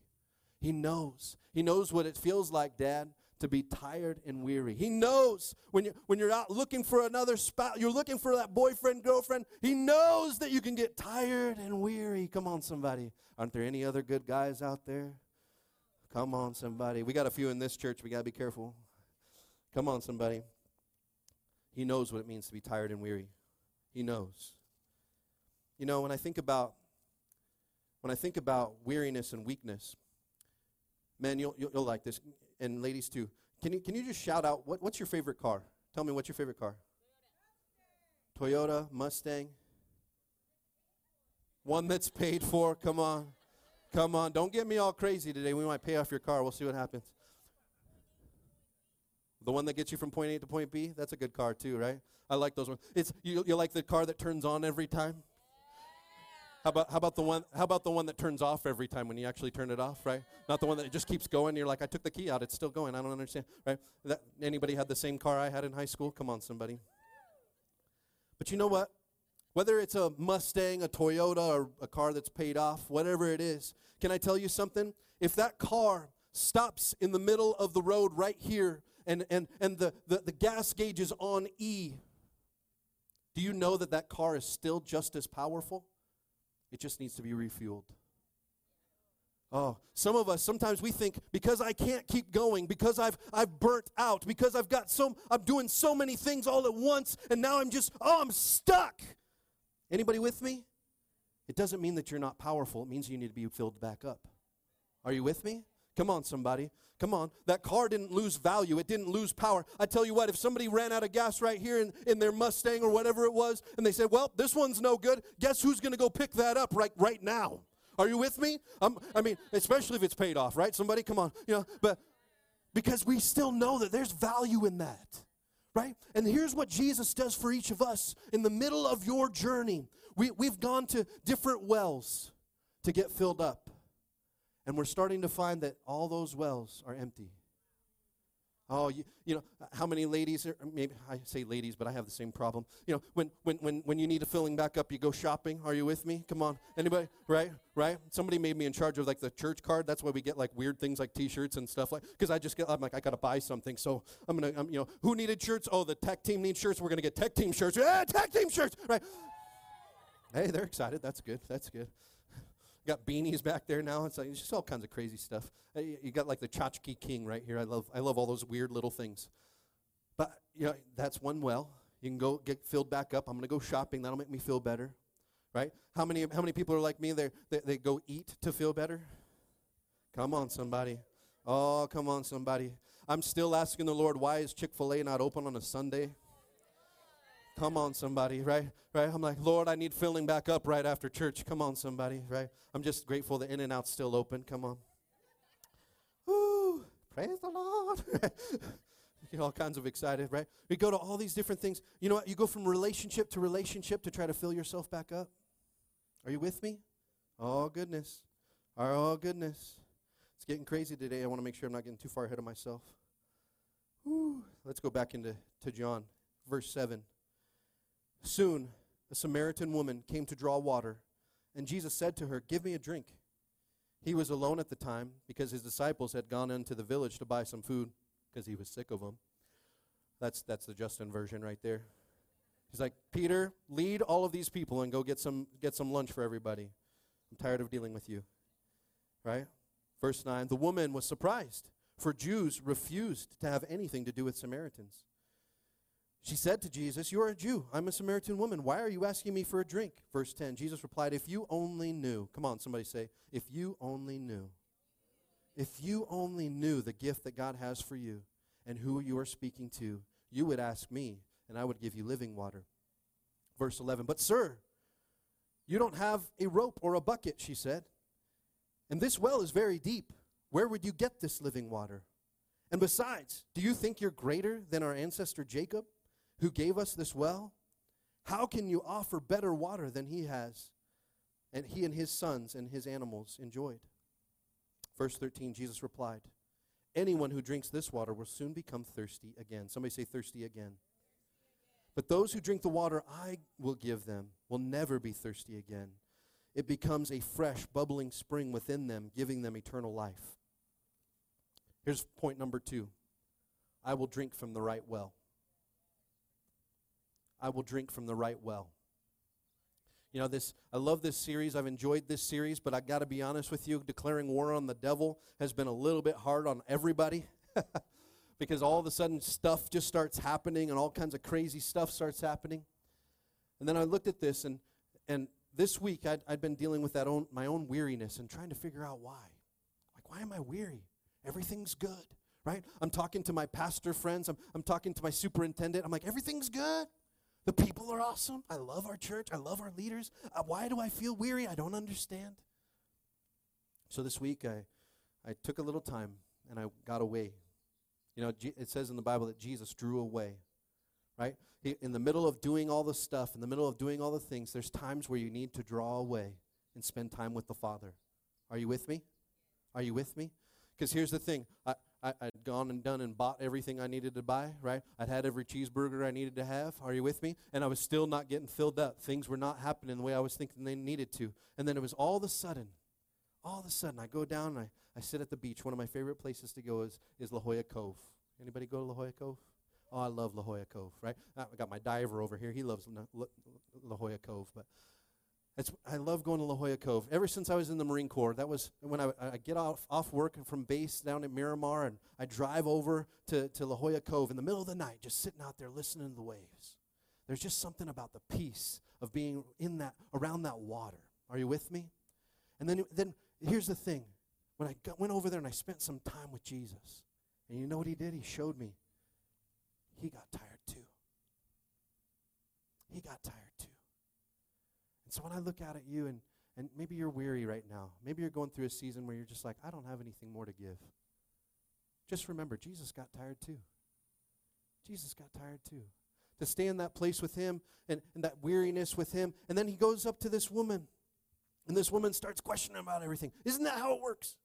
He knows. He knows what it feels like, dad, to be tired and weary. He knows when you're, when you're out looking for another spouse, you're looking for that boyfriend, girlfriend. He knows that you can get tired and weary. Come on, somebody. Aren't there any other good guys out there? Come on, somebody. We got a few in this church. We got to be careful. Come on, somebody. He knows what it means to be tired and weary. He knows. You know, when I think about when I think about weariness and weakness, man, you'll, you'll, you'll like this, and ladies too. Can you, can you just shout out, what, what's your favorite car? Tell me, what's your favorite car? Toyota, Mustang? One that's paid for? Come on. Come on. Don't get me all crazy today. We might pay off your car. We'll see what happens. The one that gets you from point A to point B? That's a good car too, right? I like those ones. It's you, you like the car that turns on every time? How about, how about the one how about the one that turns off every time when you actually turn it off, right? Not the one that just keeps going. You're like, I took the key out, it's still going. I don't understand, right? That, anybody had the same car I had in high school? Come on, somebody. But you know what? Whether it's a Mustang, a Toyota, or a car that's paid off, whatever it is, can I tell you something? If that car stops in the middle of the road right here and, and, and the, the, the gas gauge is on E, do you know that that car is still just as powerful? It just needs to be refueled. Oh, some of us sometimes we think because I can't keep going, because I've I've burnt out, because I've got so I'm doing so many things all at once and now I'm just oh, I'm stuck. Anybody with me? It doesn't mean that you're not powerful. It means you need to be filled back up. Are you with me? Come on, somebody. Come on. That car didn't lose value. It didn't lose power. I tell you what, if somebody ran out of gas right here in, in their Mustang or whatever it was, and they said, well, this one's no good, guess who's going to go pick that up right, right now? Are you with me? I mean, especially if it's paid off, right? Somebody, come on. You know, but because we still know that there's value in that, right? And here's what Jesus does for each of us in the middle of your journey. We, we've gone to different wells to get filled up. And we're starting to find that all those wells are empty. Oh, you, you know, how many ladies, are, maybe I say ladies, but I have the same problem. You know, when, when, when, when you need a filling back up, you go shopping. Are you with me? Come on. Anybody? Right? Right? Somebody made me in charge of like the church card. That's why we get like weird things like t-shirts and stuff like, because I just get, I'm like, I got to buy something. So I'm going to, you know, who needed shirts? Oh, the tech team needs shirts. We're going to get tech team shirts. Yeah, tech team shirts. Right? Hey, they're excited. That's good. That's good got beanies back there now. It's like it's just all kinds of crazy stuff. Uh, you got like the tchotchke king right here. I love I love all those weird little things. But you know, that's one well. You can go get filled back up. I'm going to go shopping. That'll make me feel better. Right? How many how many people are like me? They they go eat to feel better. Come on, somebody. Oh, come on, somebody. I'm still asking the Lord, why is Chick Fil A not open on a Sunday? Come on, somebody, right? Right? I'm like, Lord, I need filling back up right after church. Come on, somebody, right? I'm just grateful the In and Out's still open. Come on. Woo! Praise the Lord. get all kinds of excited, right? We go to all these different things. You know what? You go from relationship to relationship to try to fill yourself back up. Are you with me? Oh, goodness. Oh, goodness. It's getting crazy today. I want to make sure I'm not getting too far ahead of myself. Woo. Let's go back into to John, verse 7. Soon, a Samaritan woman came to draw water, and Jesus said to her, Give me a drink. He was alone at the time because his disciples had gone into the village to buy some food because he was sick of them. That's, that's the Justin version right there. He's like, Peter, lead all of these people and go get some, get some lunch for everybody. I'm tired of dealing with you. Right? Verse 9 The woman was surprised, for Jews refused to have anything to do with Samaritans. She said to Jesus, You are a Jew. I'm a Samaritan woman. Why are you asking me for a drink? Verse 10 Jesus replied, If you only knew. Come on, somebody say, If you only knew. If you only knew the gift that God has for you and who you are speaking to, you would ask me, and I would give you living water. Verse 11, But, sir, you don't have a rope or a bucket, she said. And this well is very deep. Where would you get this living water? And besides, do you think you're greater than our ancestor Jacob, who gave us this well? How can you offer better water than he has, and he and his sons and his animals enjoyed? Verse 13, Jesus replied, Anyone who drinks this water will soon become thirsty again. Somebody say, thirsty again. But those who drink the water I will give them will never be thirsty again. It becomes a fresh, bubbling spring within them, giving them eternal life. Here's point number two I will drink from the right well. I will drink from the right well. You know, this I love this series. I've enjoyed this series, but I got to be honest with you, declaring war on the devil has been a little bit hard on everybody. because all of a sudden stuff just starts happening and all kinds of crazy stuff starts happening. And then I looked at this and and this week I'd, I'd been dealing with that own my own weariness and trying to figure out why. Like why am I weary? Everything's good, right? I'm talking to my pastor friends. I'm, I'm talking to my superintendent. I'm like, everything's good. The people are awesome. I love our church. I love our leaders. Uh, why do I feel weary? I don't understand. So this week, I, I took a little time and I got away. You know, G- it says in the Bible that Jesus drew away, right? He, in the middle of doing all the stuff, in the middle of doing all the things, there's times where you need to draw away and spend time with the Father. Are you with me? Are you with me? Because here's the thing I, I, I'd gone and done and bought everything I needed to buy, right? I'd had every cheeseburger I needed to have. Are you with me? And I was still not getting filled up. Things were not happening the way I was thinking they needed to. And then it was all of a sudden, all of a sudden, I go down and I, I sit at the beach. One of my favorite places to go is, is La Jolla Cove. Anybody go to La Jolla Cove? Oh, I love La Jolla Cove, right? I got my diver over here. He loves La, La, La Jolla Cove. But it's, I love going to La Jolla Cove. Ever since I was in the Marine Corps, that was when I, I get off, off work from base down at Miramar and I drive over to, to La Jolla Cove in the middle of the night, just sitting out there listening to the waves. There's just something about the peace of being in that, around that water. Are you with me? And then, then here's the thing. When I got, went over there and I spent some time with Jesus, and you know what he did? He showed me. He got tired too. He got tired too. And so when I look out at you, and, and maybe you're weary right now, maybe you're going through a season where you're just like, I don't have anything more to give. Just remember, Jesus got tired too. Jesus got tired too. To stay in that place with him and, and that weariness with him. And then he goes up to this woman, and this woman starts questioning about everything. Isn't that how it works?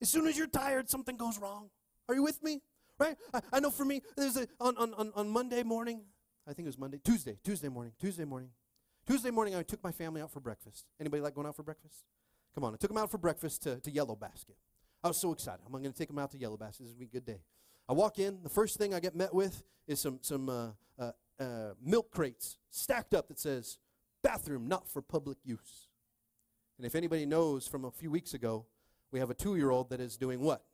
As soon as you're tired, something goes wrong. Are you with me? Right? I, I know for me, there's a on, on, on Monday morning, I think it was Monday, Tuesday, Tuesday morning, Tuesday morning. Tuesday morning, I took my family out for breakfast. Anybody like going out for breakfast? Come on, I took them out for breakfast to, to Yellow Basket. I was so excited. I'm going to take them out to Yellow Basket. This is going to be a good day. I walk in. The first thing I get met with is some some uh, uh, uh, milk crates stacked up that says "bathroom not for public use." And if anybody knows from a few weeks ago, we have a two-year-old that is doing what?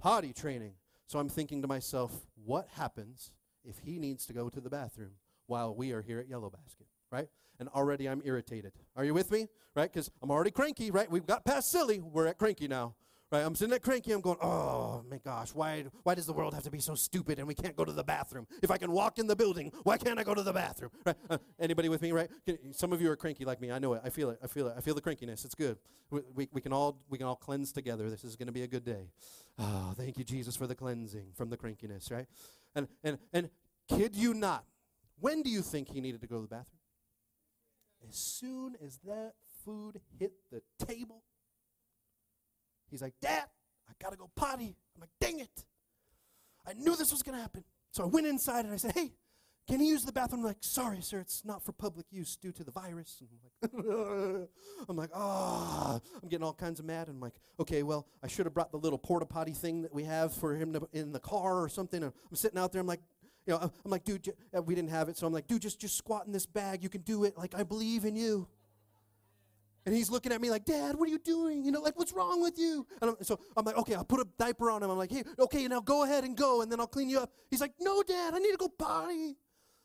Potty training. So I'm thinking to myself, what happens if he needs to go to the bathroom while we are here at Yellow Basket? Right? And already I'm irritated. Are you with me? Right? Because I'm already cranky, right? We've got past silly. We're at cranky now. Right? I'm sitting at cranky. I'm going, oh my gosh, why, why does the world have to be so stupid and we can't go to the bathroom? If I can walk in the building, why can't I go to the bathroom? Right? Uh, anybody with me, right? Some of you are cranky like me. I know it. I feel it. I feel it. I feel the crankiness. It's good. We, we, we can all we can all cleanse together. This is going to be a good day. Oh, thank you, Jesus, for the cleansing from the crankiness, right? And and and kid you not, when do you think he needed to go to the bathroom? As soon as that food hit the table, he's like, Dad, I gotta go potty. I'm like, dang it. I knew this was gonna happen. So I went inside and I said, Hey, can you use the bathroom? I'm like, sorry, sir, it's not for public use due to the virus. And I'm like, I'm like, ah, I'm getting all kinds of mad. And I'm like, okay, well, I should have brought the little porta potty thing that we have for him to, in the car or something. And I'm sitting out there. I'm like, you know, I'm like, dude, uh, we didn't have it, so I'm like, dude, just just squat in this bag. You can do it. Like, I believe in you. And he's looking at me like, Dad, what are you doing? You know, like, what's wrong with you? And I'm, so I'm like, okay, I'll put a diaper on him. I'm like, hey, okay, now go ahead and go, and then I'll clean you up. He's like, no, Dad, I need to go potty.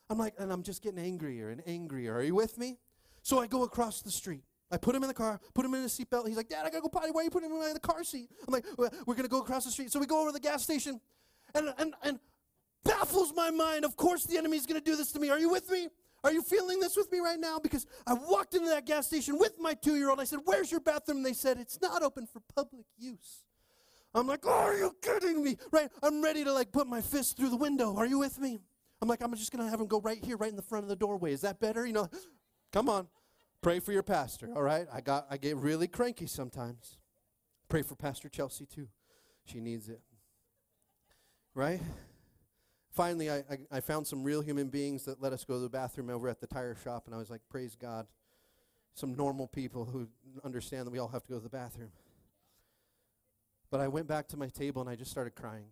I'm like, and I'm just getting angrier and angrier. Are you with me? So I go across the street. I put him in the car, put him in a seatbelt. He's like, Dad, I gotta go potty. Why are you putting him in the car seat? I'm like, we're gonna go across the street. So we go over to the gas station, and and and baffles my mind. Of course, the enemy's going to do this to me. Are you with me? Are you feeling this with me right now? Because I walked into that gas station with my two year old. I said, Where's your bathroom? And they said, It's not open for public use. I'm like, oh, Are you kidding me? Right? I'm ready to like put my fist through the window. Are you with me? I'm like, I'm just going to have him go right here, right in the front of the doorway. Is that better? You know, come on. Pray for your pastor, all right? I got I get really cranky sometimes. Pray for Pastor Chelsea too. She needs it. Right? Finally, I, I, I found some real human beings that let us go to the bathroom over at the tire shop, and I was like, praise God. Some normal people who understand that we all have to go to the bathroom. But I went back to my table and I just started crying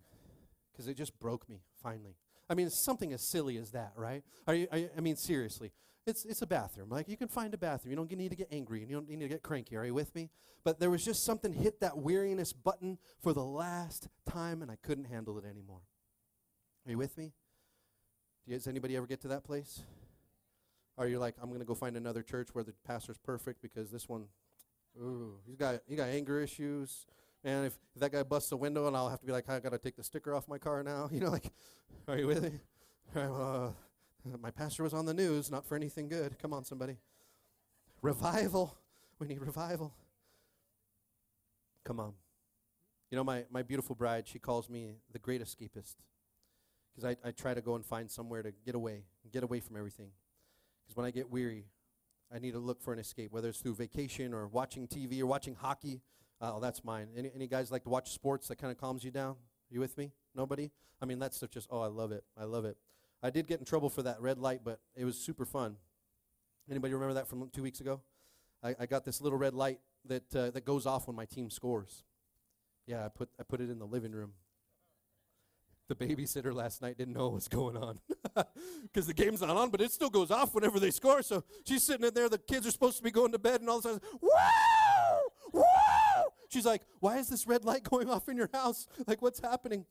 because it just broke me, finally. I mean, it's something as silly as that, right? Are you, are you, I mean, seriously. It's, it's a bathroom. Like, you can find a bathroom. You don't need to get angry and you don't need to get cranky. Are you with me? But there was just something hit that weariness button for the last time and I couldn't handle it anymore. Are you with me? Does anybody ever get to that place? Are you like, I'm going to go find another church where the pastor's perfect because this one, ooh, he's got, he got anger issues. And if, if that guy busts a window and I'll have to be like, I got to take the sticker off my car now. You know, like, are you with me? Uh, my pastor was on the news, not for anything good. Come on, somebody. Revival. We need revival. Come on. You know, my, my beautiful bride, she calls me the great escapist because I, I try to go and find somewhere to get away, get away from everything. Because when I get weary, I need to look for an escape, whether it's through vacation or watching TV or watching hockey. Oh, that's mine. Any, any guys like to watch sports that kind of calms you down? You with me? Nobody? I mean, that's just, oh, I love it. I love it. I did get in trouble for that red light, but it was super fun. Anybody remember that from two weeks ago? I, I got this little red light that, uh, that goes off when my team scores. Yeah, I put, I put it in the living room the babysitter last night didn't know what was going on because the game's not on, but it still goes off whenever they score. So she's sitting in there. The kids are supposed to be going to bed, and all of a sudden, whoa, whoa! She's like, "Why is this red light going off in your house? Like, what's happening?"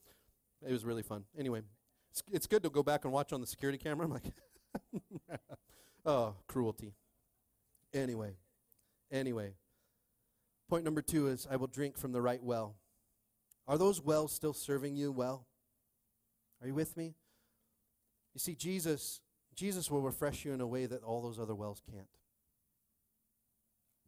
It was really fun. Anyway, it's, it's good to go back and watch on the security camera. I'm like, oh, cruelty. Anyway, anyway. Point number two is I will drink from the right well. Are those wells still serving you well? Are you with me? You see, Jesus, Jesus will refresh you in a way that all those other wells can't.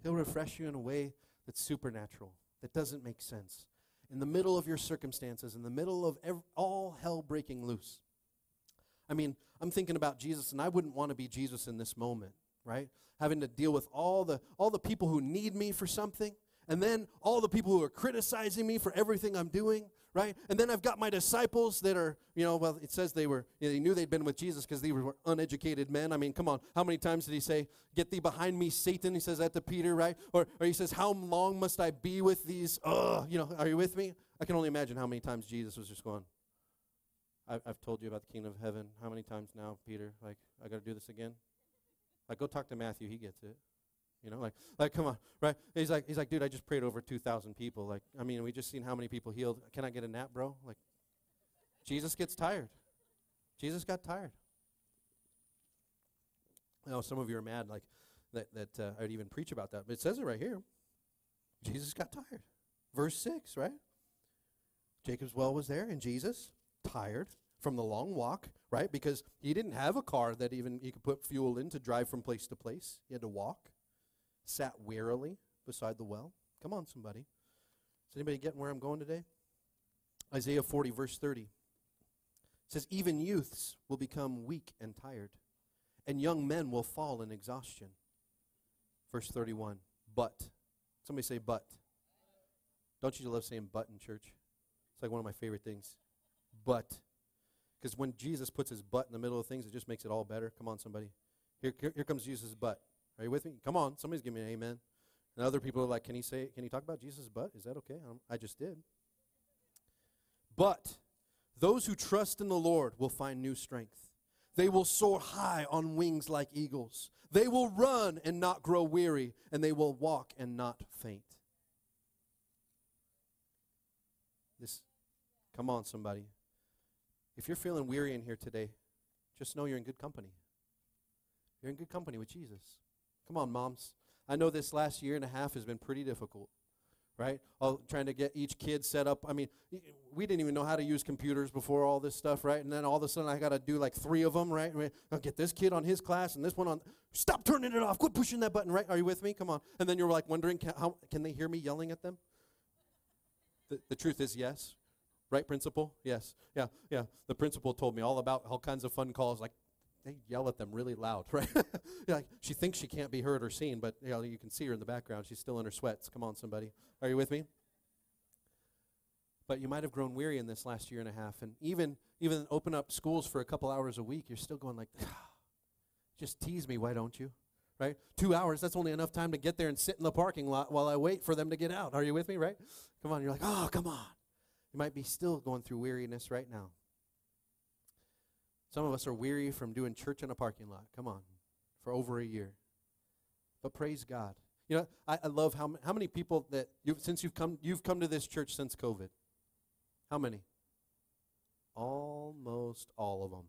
He'll refresh you in a way that's supernatural, that doesn't make sense. In the middle of your circumstances, in the middle of ev- all hell breaking loose. I mean, I'm thinking about Jesus, and I wouldn't want to be Jesus in this moment, right? Having to deal with all the all the people who need me for something, and then all the people who are criticizing me for everything I'm doing, right? And then I've got my disciples that are, you know, well, it says they were, you know, they knew they'd been with Jesus because they were uneducated men. I mean, come on, how many times did he say, "Get thee behind me, Satan"? He says that to Peter, right? Or, or he says, "How long must I be with these?" Ugh, you know, are you with me? I can only imagine how many times Jesus was just going. I've, I've told you about the kingdom of heaven. How many times now, Peter? Like, I got to do this again? Like, go talk to Matthew. He gets it. You know, like, like, come on, right? He's like, he's like, dude, I just prayed over two thousand people. Like, I mean, we just seen how many people healed. Can I get a nap, bro? Like, Jesus gets tired. Jesus got tired. I know some of you are mad, like that. That uh, I'd even preach about that, but it says it right here. Jesus got tired. Verse six, right? Jacob's well was there, and Jesus tired from the long walk, right? Because he didn't have a car that even he could put fuel in to drive from place to place. He had to walk sat wearily beside the well. Come on, somebody. Is anybody getting where I'm going today? Isaiah 40, verse 30 says, Even youths will become weak and tired, and young men will fall in exhaustion. Verse 31, but. Somebody say, but. Don't you love saying but in church? It's like one of my favorite things. But. Because when Jesus puts his butt in the middle of things, it just makes it all better. Come on, somebody. Here, here, comes Jesus' butt. Are you with me? Come on, somebody's giving me an amen. And other people are like, "Can he say? Can he talk about Jesus' butt? Is that okay?" I just did. But those who trust in the Lord will find new strength. They will soar high on wings like eagles. They will run and not grow weary, and they will walk and not faint. This, come on, somebody. If you're feeling weary in here today, just know you're in good company. You're in good company with Jesus. Come on, moms. I know this last year and a half has been pretty difficult, right? All trying to get each kid set up. I mean, we didn't even know how to use computers before all this stuff, right? And then all of a sudden I got to do like three of them, right? I'll get this kid on his class and this one on. Stop turning it off. Quit pushing that button, right? Are you with me? Come on. And then you're like wondering, can, how can they hear me yelling at them? The, the truth is yes. Right, principal? Yes. Yeah, yeah. The principal told me all about all kinds of fun calls. Like, they yell at them really loud, right? Like, she thinks she can't be heard or seen, but you, know, you can see her in the background. She's still in her sweats. Come on, somebody. Are you with me? But you might have grown weary in this last year and a half, and even even open up schools for a couple hours a week. You're still going like, just tease me, why don't you? Right? Two hours. That's only enough time to get there and sit in the parking lot while I wait for them to get out. Are you with me? Right? Come on. You're like, oh, come on. You might be still going through weariness right now. Some of us are weary from doing church in a parking lot. Come on, for over a year. But praise God. You know, I, I love how, how many people that you've, since you've come you've come to this church since COVID. How many? Almost all of them.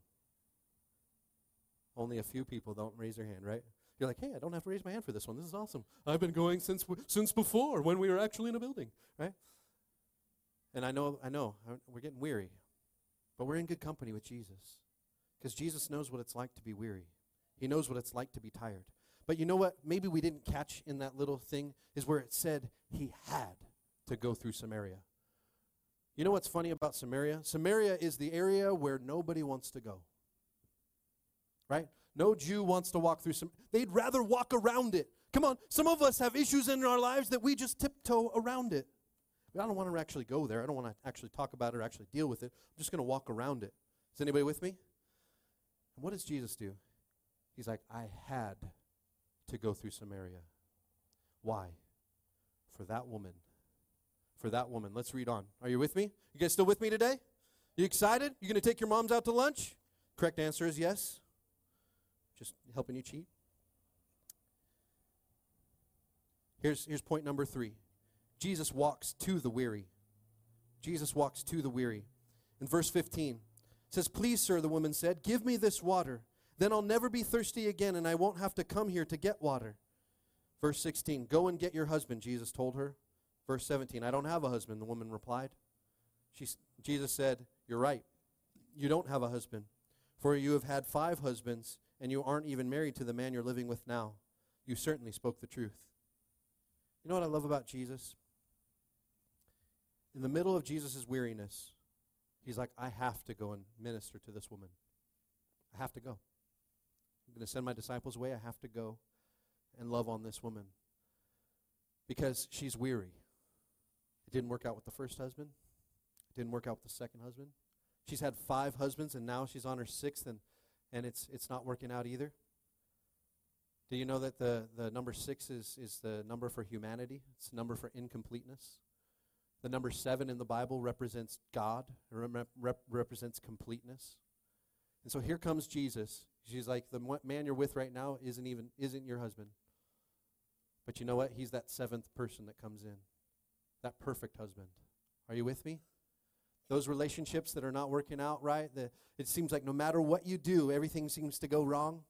Only a few people don't raise their hand, right? You're like, hey, I don't have to raise my hand for this one. This is awesome. I've been going since since before when we were actually in a building, right? And I know, I know, we're getting weary, but we're in good company with Jesus. Because Jesus knows what it's like to be weary. He knows what it's like to be tired. But you know what? Maybe we didn't catch in that little thing is where it said he had to go through Samaria. You know what's funny about Samaria? Samaria is the area where nobody wants to go. Right? No Jew wants to walk through some. They'd rather walk around it. Come on, some of us have issues in our lives that we just tiptoe around it. I don't want to actually go there. I don't want to actually talk about it or actually deal with it. I'm just going to walk around it. Is anybody with me? And what does Jesus do? He's like, I had to go through Samaria. Why? For that woman. For that woman. Let's read on. Are you with me? You guys still with me today? You excited? You going to take your moms out to lunch? Correct answer is yes. Just helping you cheat. Here's, here's point number three Jesus walks to the weary. Jesus walks to the weary. In verse 15, it says, Please, sir, the woman said, give me this water. Then I'll never be thirsty again, and I won't have to come here to get water. Verse 16, Go and get your husband, Jesus told her. Verse 17, I don't have a husband, the woman replied. She, Jesus said, You're right. You don't have a husband, for you have had five husbands, and you aren't even married to the man you're living with now. You certainly spoke the truth. You know what I love about Jesus? In the middle of Jesus' weariness, he's like, I have to go and minister to this woman. I have to go. I'm going to send my disciples away. I have to go and love on this woman because she's weary. It didn't work out with the first husband, it didn't work out with the second husband. She's had five husbands, and now she's on her sixth, and, and it's, it's not working out either. Do you know that the, the number six is, is the number for humanity? It's the number for incompleteness. The number seven in the Bible represents God, it rep- represents completeness. And so here comes Jesus. She's like, the man you're with right now isn't even isn't your husband. But you know what? He's that seventh person that comes in, that perfect husband. Are you with me? Those relationships that are not working out right, the, it seems like no matter what you do, everything seems to go wrong.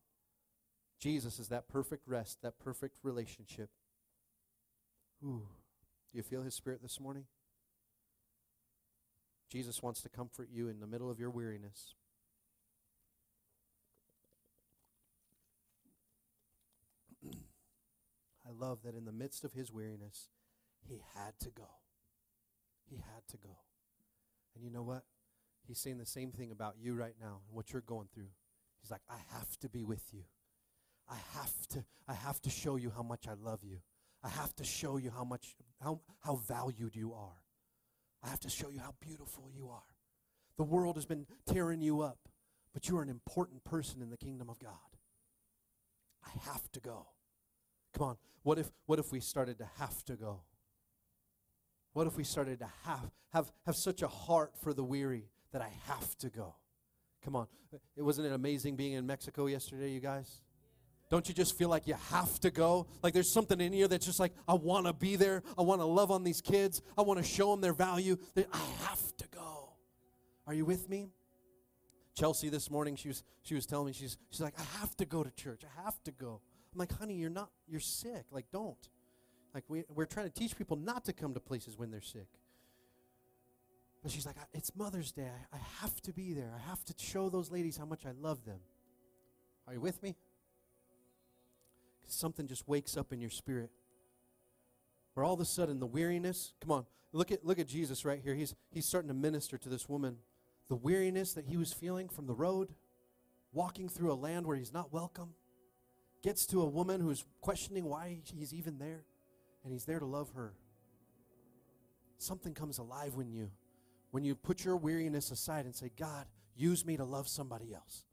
Jesus is that perfect rest, that perfect relationship. Ooh. Do you feel his spirit this morning? Jesus wants to comfort you in the middle of your weariness. I love that in the midst of his weariness, he had to go. He had to go. And you know what? He's saying the same thing about you right now and what you're going through. He's like, I have to be with you. I have to, I have to show you how much I love you. I have to show you how much how, how valued you are. I have to show you how beautiful you are. The world has been tearing you up, but you are an important person in the kingdom of God. I have to go. Come on. What if what if we started to have to go? What if we started to have have have such a heart for the weary that I have to go? Come on. It wasn't it amazing being in Mexico yesterday, you guys? Don't you just feel like you have to go? Like there's something in you that's just like, I want to be there. I want to love on these kids. I want to show them their value. I have to go. Are you with me? Chelsea this morning, she was she was telling me she's she's like, I have to go to church. I have to go. I'm like, honey, you're not you're sick. Like, don't. Like we, we're trying to teach people not to come to places when they're sick. But she's like, it's Mother's Day. I, I have to be there. I have to show those ladies how much I love them. Are you with me? Something just wakes up in your spirit. Where all of a sudden the weariness, come on, look at look at Jesus right here. He's he's starting to minister to this woman. The weariness that he was feeling from the road, walking through a land where he's not welcome, gets to a woman who's questioning why he's even there, and he's there to love her. Something comes alive when you when you put your weariness aside and say, God, use me to love somebody else.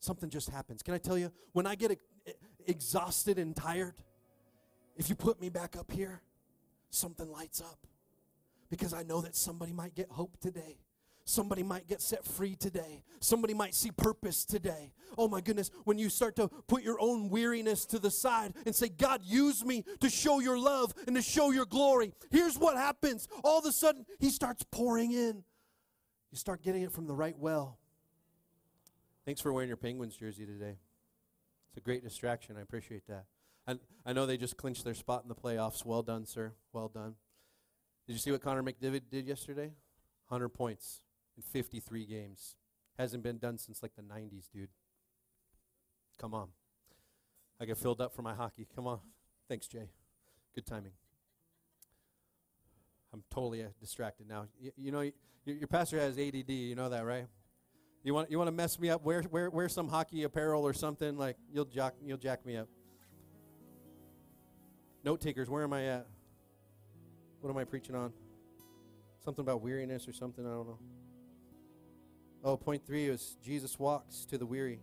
Something just happens. Can I tell you, when I get e- exhausted and tired, if you put me back up here, something lights up. Because I know that somebody might get hope today. Somebody might get set free today. Somebody might see purpose today. Oh my goodness, when you start to put your own weariness to the side and say, God, use me to show your love and to show your glory, here's what happens. All of a sudden, He starts pouring in. You start getting it from the right well. Thanks for wearing your Penguins jersey today. It's a great distraction. I appreciate that. And I know they just clinched their spot in the playoffs. Well done, sir. Well done. Did you see what Connor McDavid did yesterday? 100 points in 53 games. Hasn't been done since like the 90s, dude. Come on. I get filled up for my hockey. Come on. Thanks, Jay. Good timing. I'm totally uh, distracted now. Y- you know, y- your pastor has ADD. You know that, right? You want you want to mess me up? Wear wear wear some hockey apparel or something like you'll jack you'll jack me up. Note takers, where am I at? What am I preaching on? Something about weariness or something, I don't know. Oh, point three is Jesus walks to the weary.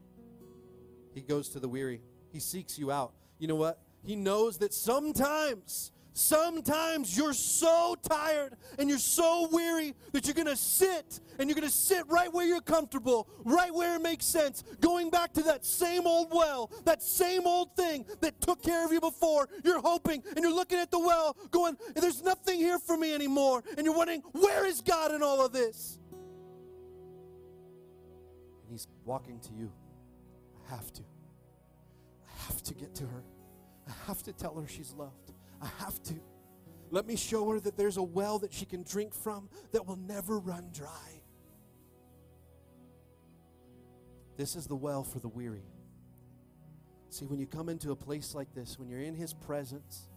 He goes to the weary. He seeks you out. You know what? He knows that sometimes, sometimes you're so tired and you're so weary that you're going to sit and you're going to sit right where you're comfortable, right where it makes sense, going back to that same old well, that same old thing that took care of you before. You're hoping and you're looking at the well going, there's nothing here for me anymore. And you're wondering, where is God in all of this? And He's walking to you. I have to. I have to get to her. I have to tell her she's loved. I have to. Let me show her that there's a well that she can drink from that will never run dry. This is the well for the weary. See, when you come into a place like this, when you're in His presence,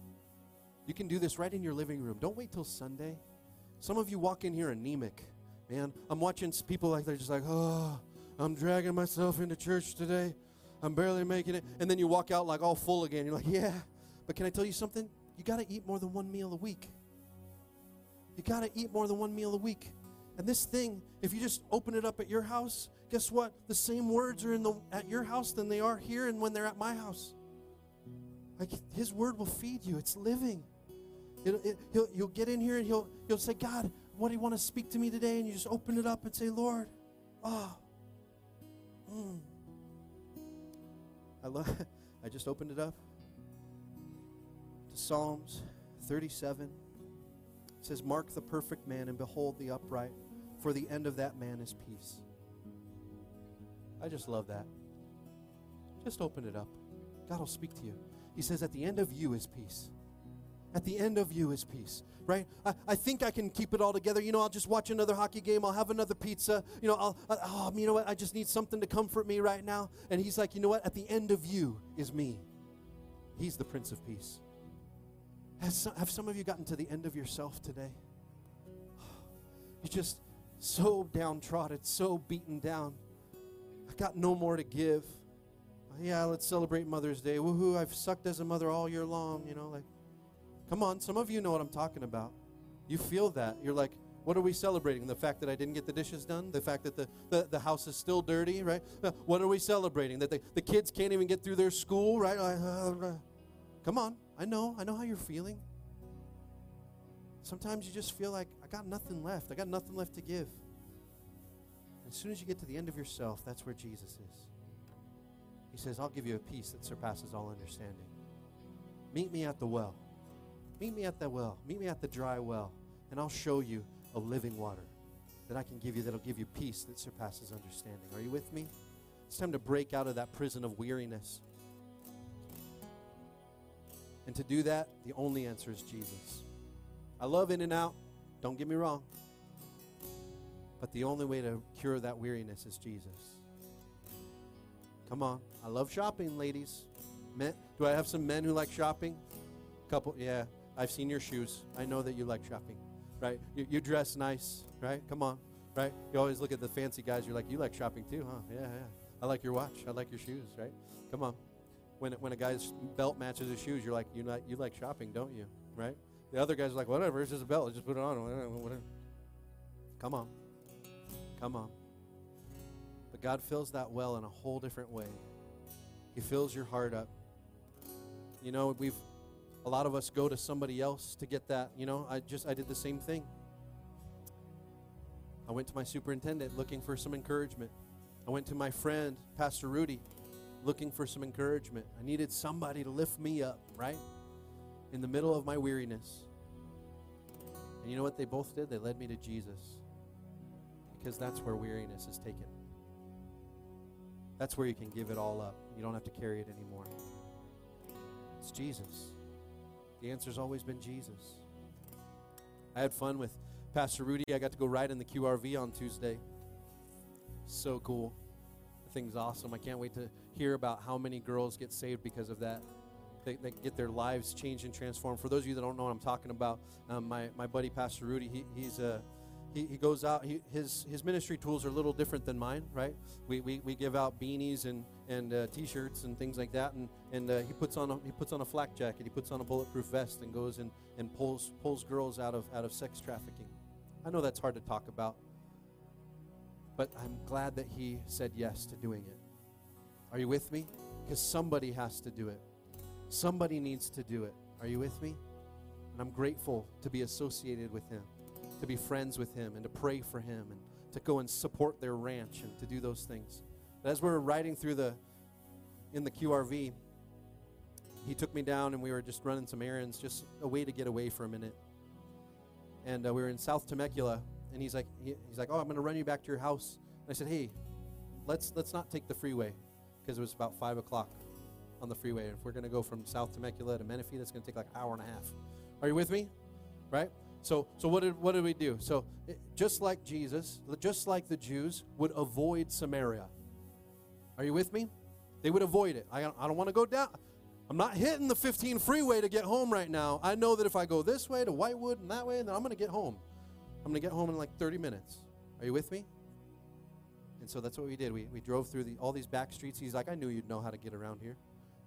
you can do this right in your living room. Don't wait till Sunday. Some of you walk in here anemic. Man, I'm watching people like they're just like, oh, I'm dragging myself into church today. I'm barely making it. And then you walk out like all full again. You're like, yeah. But can I tell you something? You got to eat more than one meal a week. You got to eat more than one meal a week. And this thing, if you just open it up at your house, guess what? The same words are in the at your house than they are here and when they're at my house. Like his word will feed you. It's living. It'll, it, he'll, you'll get in here and he'll, he'll say, God, what do you want to speak to me today? And you just open it up and say, Lord, oh, mm. I love. I just opened it up to Psalms 37. It says, "Mark the perfect man and behold the upright, for the end of that man is peace." I just love that. Just open it up. God will speak to you. He says, "At the end of you is peace." At the end of you is peace, right? I, I think I can keep it all together. You know, I'll just watch another hockey game. I'll have another pizza. You know, I'll, I, oh, you know what? I just need something to comfort me right now. And he's like, you know what? At the end of you is me. He's the Prince of Peace. Some, have some of you gotten to the end of yourself today? You're just so downtrodden, so beaten down. I got no more to give. Yeah, let's celebrate Mother's Day. Woohoo, I've sucked as a mother all year long, you know, like Come on, some of you know what I'm talking about. You feel that. You're like, what are we celebrating? The fact that I didn't get the dishes done? The fact that the, the, the house is still dirty, right? Uh, What are we celebrating? That the, the kids can't even get through their school, right? Uh, uh. Come on. I know. I know how you're feeling. Sometimes you just feel like, I got nothing left. I got nothing left to give. As soon as you get to the end of yourself, that's where Jesus is. He says, I'll give you a peace that surpasses all understanding. Meet me at the well. Meet me at the well. Meet me at the dry well, and I'll show you a living water that I can give you that'll give you peace that surpasses understanding. Are you with me? It's time to break out of that prison of weariness. And to do that, the only answer is Jesus. I love In-N-Out, don't get me wrong. But the only way to cure that weariness is Jesus. Come on. I love shopping, ladies. Men, do I have some men who like shopping? Couple, yeah. I've seen your shoes. I know that you like shopping, right? You, you dress nice, right? Come on, right? You always look at the fancy guys. You're like, you like shopping too, huh? Yeah, yeah. I like your watch. I like your shoes, right? Come on. When when a guy's belt matches his shoes, you're like, you like you like shopping, don't you? Right? The other guy's like, whatever. It's just a belt. Just put it on. Whatever. Come on. Come on. But God fills that well in a whole different way. He fills your heart up. You know, we've a lot of us go to somebody else to get that. You know, I just I did the same thing. I went to my superintendent looking for some encouragement. I went to my friend, Pastor Rudy, looking for some encouragement. I needed somebody to lift me up, right? In the middle of my weariness. And you know what they both did? They led me to Jesus. Because that's where weariness is taken. That's where you can give it all up. You don't have to carry it anymore. It's Jesus. The answer's always been Jesus. I had fun with Pastor Rudy. I got to go ride in the QRV on Tuesday. So cool. The thing's awesome. I can't wait to hear about how many girls get saved because of that. They, they get their lives changed and transformed. For those of you that don't know what I'm talking about, um, my, my buddy Pastor Rudy, he, he's a he, he goes out he, his his ministry tools are a little different than mine right we, we, we give out beanies and and uh, t-shirts and things like that and and uh, he puts on a he puts on a flak jacket he puts on a bulletproof vest and goes and and pulls pulls girls out of out of sex trafficking i know that's hard to talk about but i'm glad that he said yes to doing it are you with me because somebody has to do it somebody needs to do it are you with me and i'm grateful to be associated with him to be friends with him and to pray for him and to go and support their ranch and to do those things. But as we were riding through the in the QRV, he took me down and we were just running some errands, just a way to get away for a minute. And uh, we were in South Temecula, and he's like, he, he's like, oh, I'm going to run you back to your house. And I said, hey, let's let's not take the freeway because it was about five o'clock on the freeway. If we're going to go from South Temecula to Menifee, that's going to take like an hour and a half. Are you with me? Right? So, so what did what did we do? So, it, just like Jesus, just like the Jews would avoid Samaria. Are you with me? They would avoid it. I, I don't want to go down. I'm not hitting the 15 freeway to get home right now. I know that if I go this way to Whitewood and that way, then I'm going to get home. I'm going to get home in like 30 minutes. Are you with me? And so that's what we did. We, we drove through the, all these back streets. He's like, I knew you'd know how to get around here.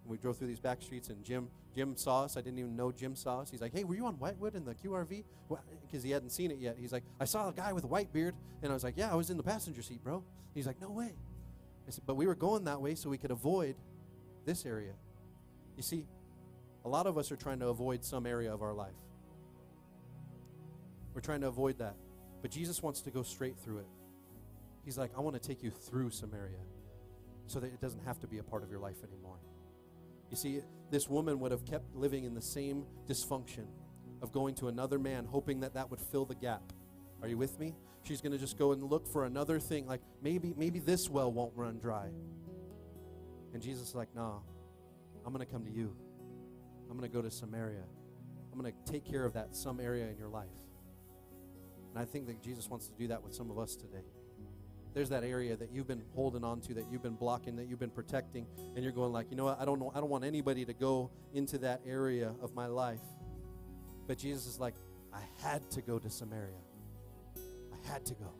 And we drove through these back streets, and Jim Jim saw us. I didn't even know Jim saw us. He's like, "Hey, were you on Whitewood in the QRV?" Because he hadn't seen it yet. He's like, "I saw a guy with a white beard," and I was like, "Yeah, I was in the passenger seat, bro." He's like, "No way." I said, "But we were going that way so we could avoid this area." You see, a lot of us are trying to avoid some area of our life. We're trying to avoid that, but Jesus wants to go straight through it. He's like, "I want to take you through Samaria." So that it doesn't have to be a part of your life anymore. You see, this woman would have kept living in the same dysfunction of going to another man, hoping that that would fill the gap. Are you with me? She's going to just go and look for another thing, like maybe maybe this well won't run dry. And Jesus is like, "No, I'm going to come to you. I'm going to go to Samaria. I'm going to take care of that some area in your life." And I think that Jesus wants to do that with some of us today there's that area that you've been holding on to, that you've been blocking, that you've been protecting, and you're going like, you know what? I don't know. I don't want anybody to go into that area of my life. But Jesus is like, I had to go to Samaria. I had to go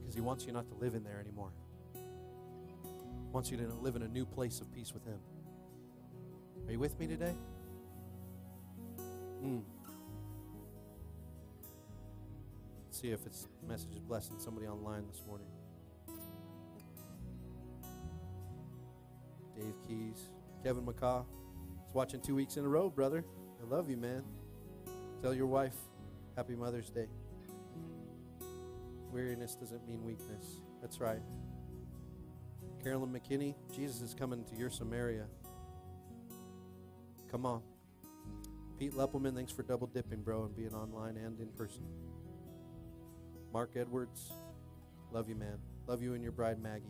because He wants you not to live in there anymore. He wants you to live in a new place of peace with Him. Are you with me today? Hmm. See if its message is blessing somebody online this morning. Dave Keys, Kevin McCaw. It's watching two weeks in a row, brother. I love you, man. Tell your wife, Happy Mother's Day. Weariness doesn't mean weakness. That's right. Carolyn McKinney, Jesus is coming to your Samaria. Come on. Pete Leppelman, thanks for double dipping, bro, and being online and in person. Mark Edwards, love you, man. Love you and your bride, Maggie.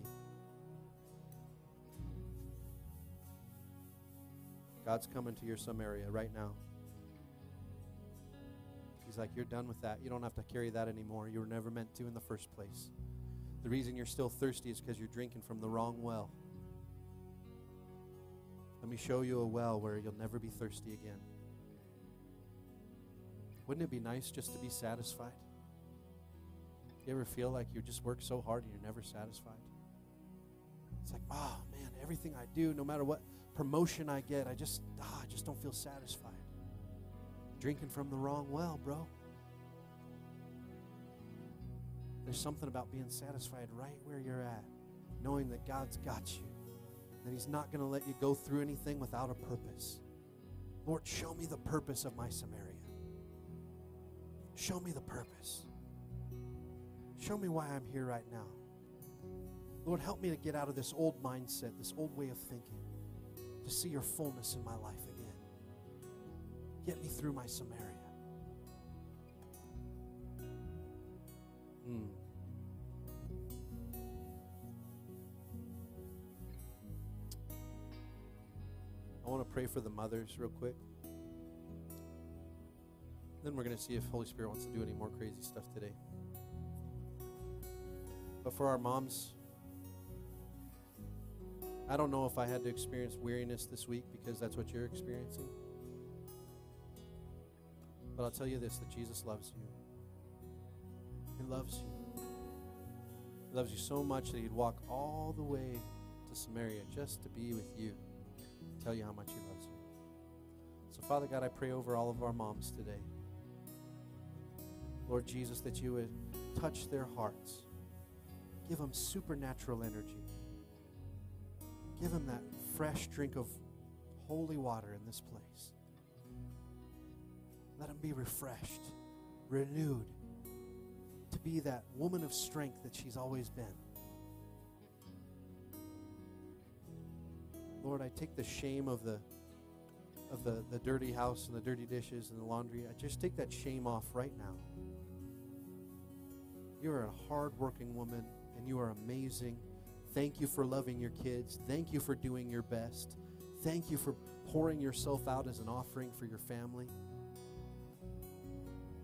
God's coming to your Samaria right now. He's like, You're done with that. You don't have to carry that anymore. You were never meant to in the first place. The reason you're still thirsty is because you're drinking from the wrong well. Let me show you a well where you'll never be thirsty again. Wouldn't it be nice just to be satisfied? You ever feel like you just work so hard and you're never satisfied? It's like, oh man, everything I do, no matter what promotion I get, I just, ah, I just don't feel satisfied. Drinking from the wrong well, bro. There's something about being satisfied right where you're at, knowing that God's got you, that He's not going to let you go through anything without a purpose. Lord, show me the purpose of my Samaria. Show me the purpose. Show me why I'm here right now. Lord, help me to get out of this old mindset, this old way of thinking, to see your fullness in my life again. Get me through my Samaria. Hmm. I want to pray for the mothers real quick. Then we're going to see if Holy Spirit wants to do any more crazy stuff today. But for our moms, I don't know if I had to experience weariness this week because that's what you're experiencing. But I'll tell you this that Jesus loves you. He loves you. He loves you so much that he'd walk all the way to Samaria just to be with you, tell you how much he loves you. So, Father God, I pray over all of our moms today. Lord Jesus, that you would touch their hearts, give them supernatural energy, give them that fresh drink of holy water in this place. Let them be refreshed, renewed, to be that woman of strength that she's always been. Lord, I take the shame of the of the, the dirty house and the dirty dishes and the laundry. I just take that shame off right now. You are a hardworking woman and you are amazing. Thank you for loving your kids. Thank you for doing your best. Thank you for pouring yourself out as an offering for your family.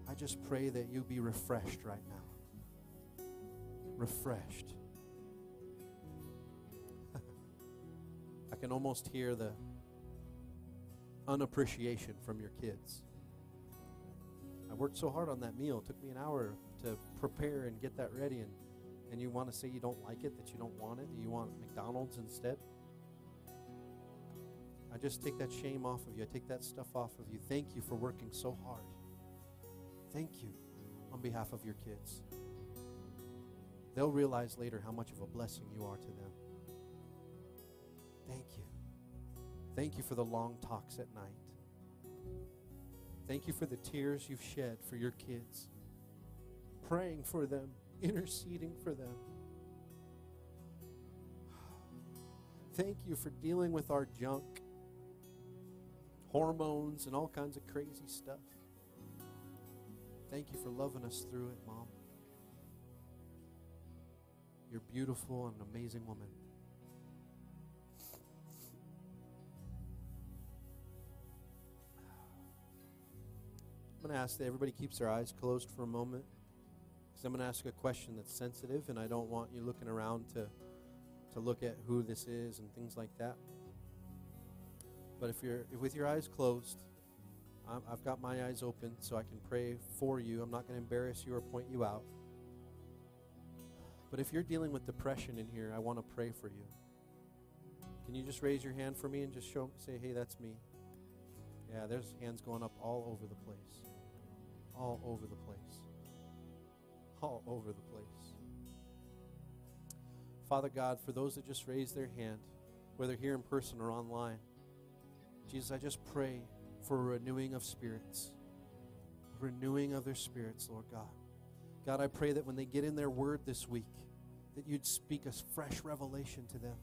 I just pray that you be refreshed right now. Refreshed. I can almost hear the unappreciation from your kids. I worked so hard on that meal. It took me an hour to prepare and get that ready and and you want to say you don't like it, that you don't want it, that you want McDonald's instead. I just take that shame off of you. I take that stuff off of you. Thank you for working so hard. Thank you on behalf of your kids. They'll realize later how much of a blessing you are to them. Thank you. Thank you for the long talks at night. Thank you for the tears you've shed for your kids, praying for them, interceding for them. Thank you for dealing with our junk, hormones, and all kinds of crazy stuff. Thank you for loving us through it, Mom. You're beautiful and an amazing woman. I'm going to ask that everybody keeps their eyes closed for a moment because I'm going to ask a question that's sensitive, and I don't want you looking around to, to look at who this is and things like that. But if you're if with your eyes closed, I'm, I've got my eyes open so I can pray for you. I'm not going to embarrass you or point you out. But if you're dealing with depression in here, I want to pray for you. Can you just raise your hand for me and just show say, "Hey, that's me." Yeah, there's hands going up all over the place. All over the place. All over the place. Father God, for those that just raised their hand, whether here in person or online, Jesus, I just pray for a renewing of spirits. Renewing of their spirits, Lord God. God, I pray that when they get in their word this week, that you'd speak a fresh revelation to them.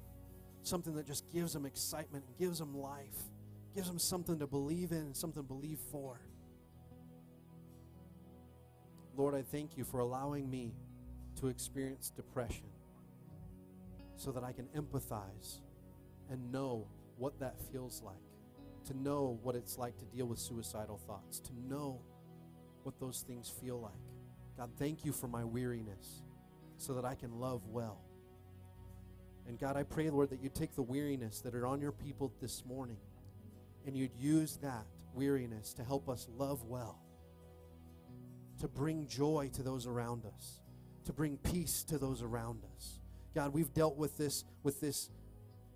Something that just gives them excitement gives them life, gives them something to believe in something to believe for. Lord, I thank you for allowing me to experience depression so that I can empathize and know what that feels like to know what it's like to deal with suicidal thoughts, to know what those things feel like. God, thank you for my weariness so that I can love well. And God, I pray, Lord, that you take the weariness that are on your people this morning and you'd use that weariness to help us love well, to bring joy to those around us, to bring peace to those around us. God, we've dealt with this with this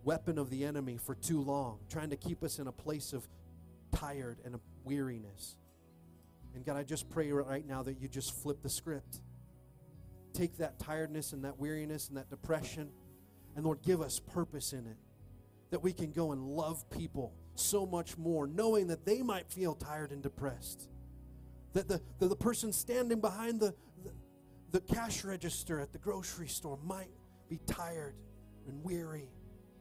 weapon of the enemy for too long, trying to keep us in a place of tired and of weariness. And God, I just pray right now that you just flip the script. Take that tiredness and that weariness and that depression, and Lord, give us purpose in it. That we can go and love people so much more, knowing that they might feel tired and depressed. That the, the, the person standing behind the, the, the cash register at the grocery store might be tired and weary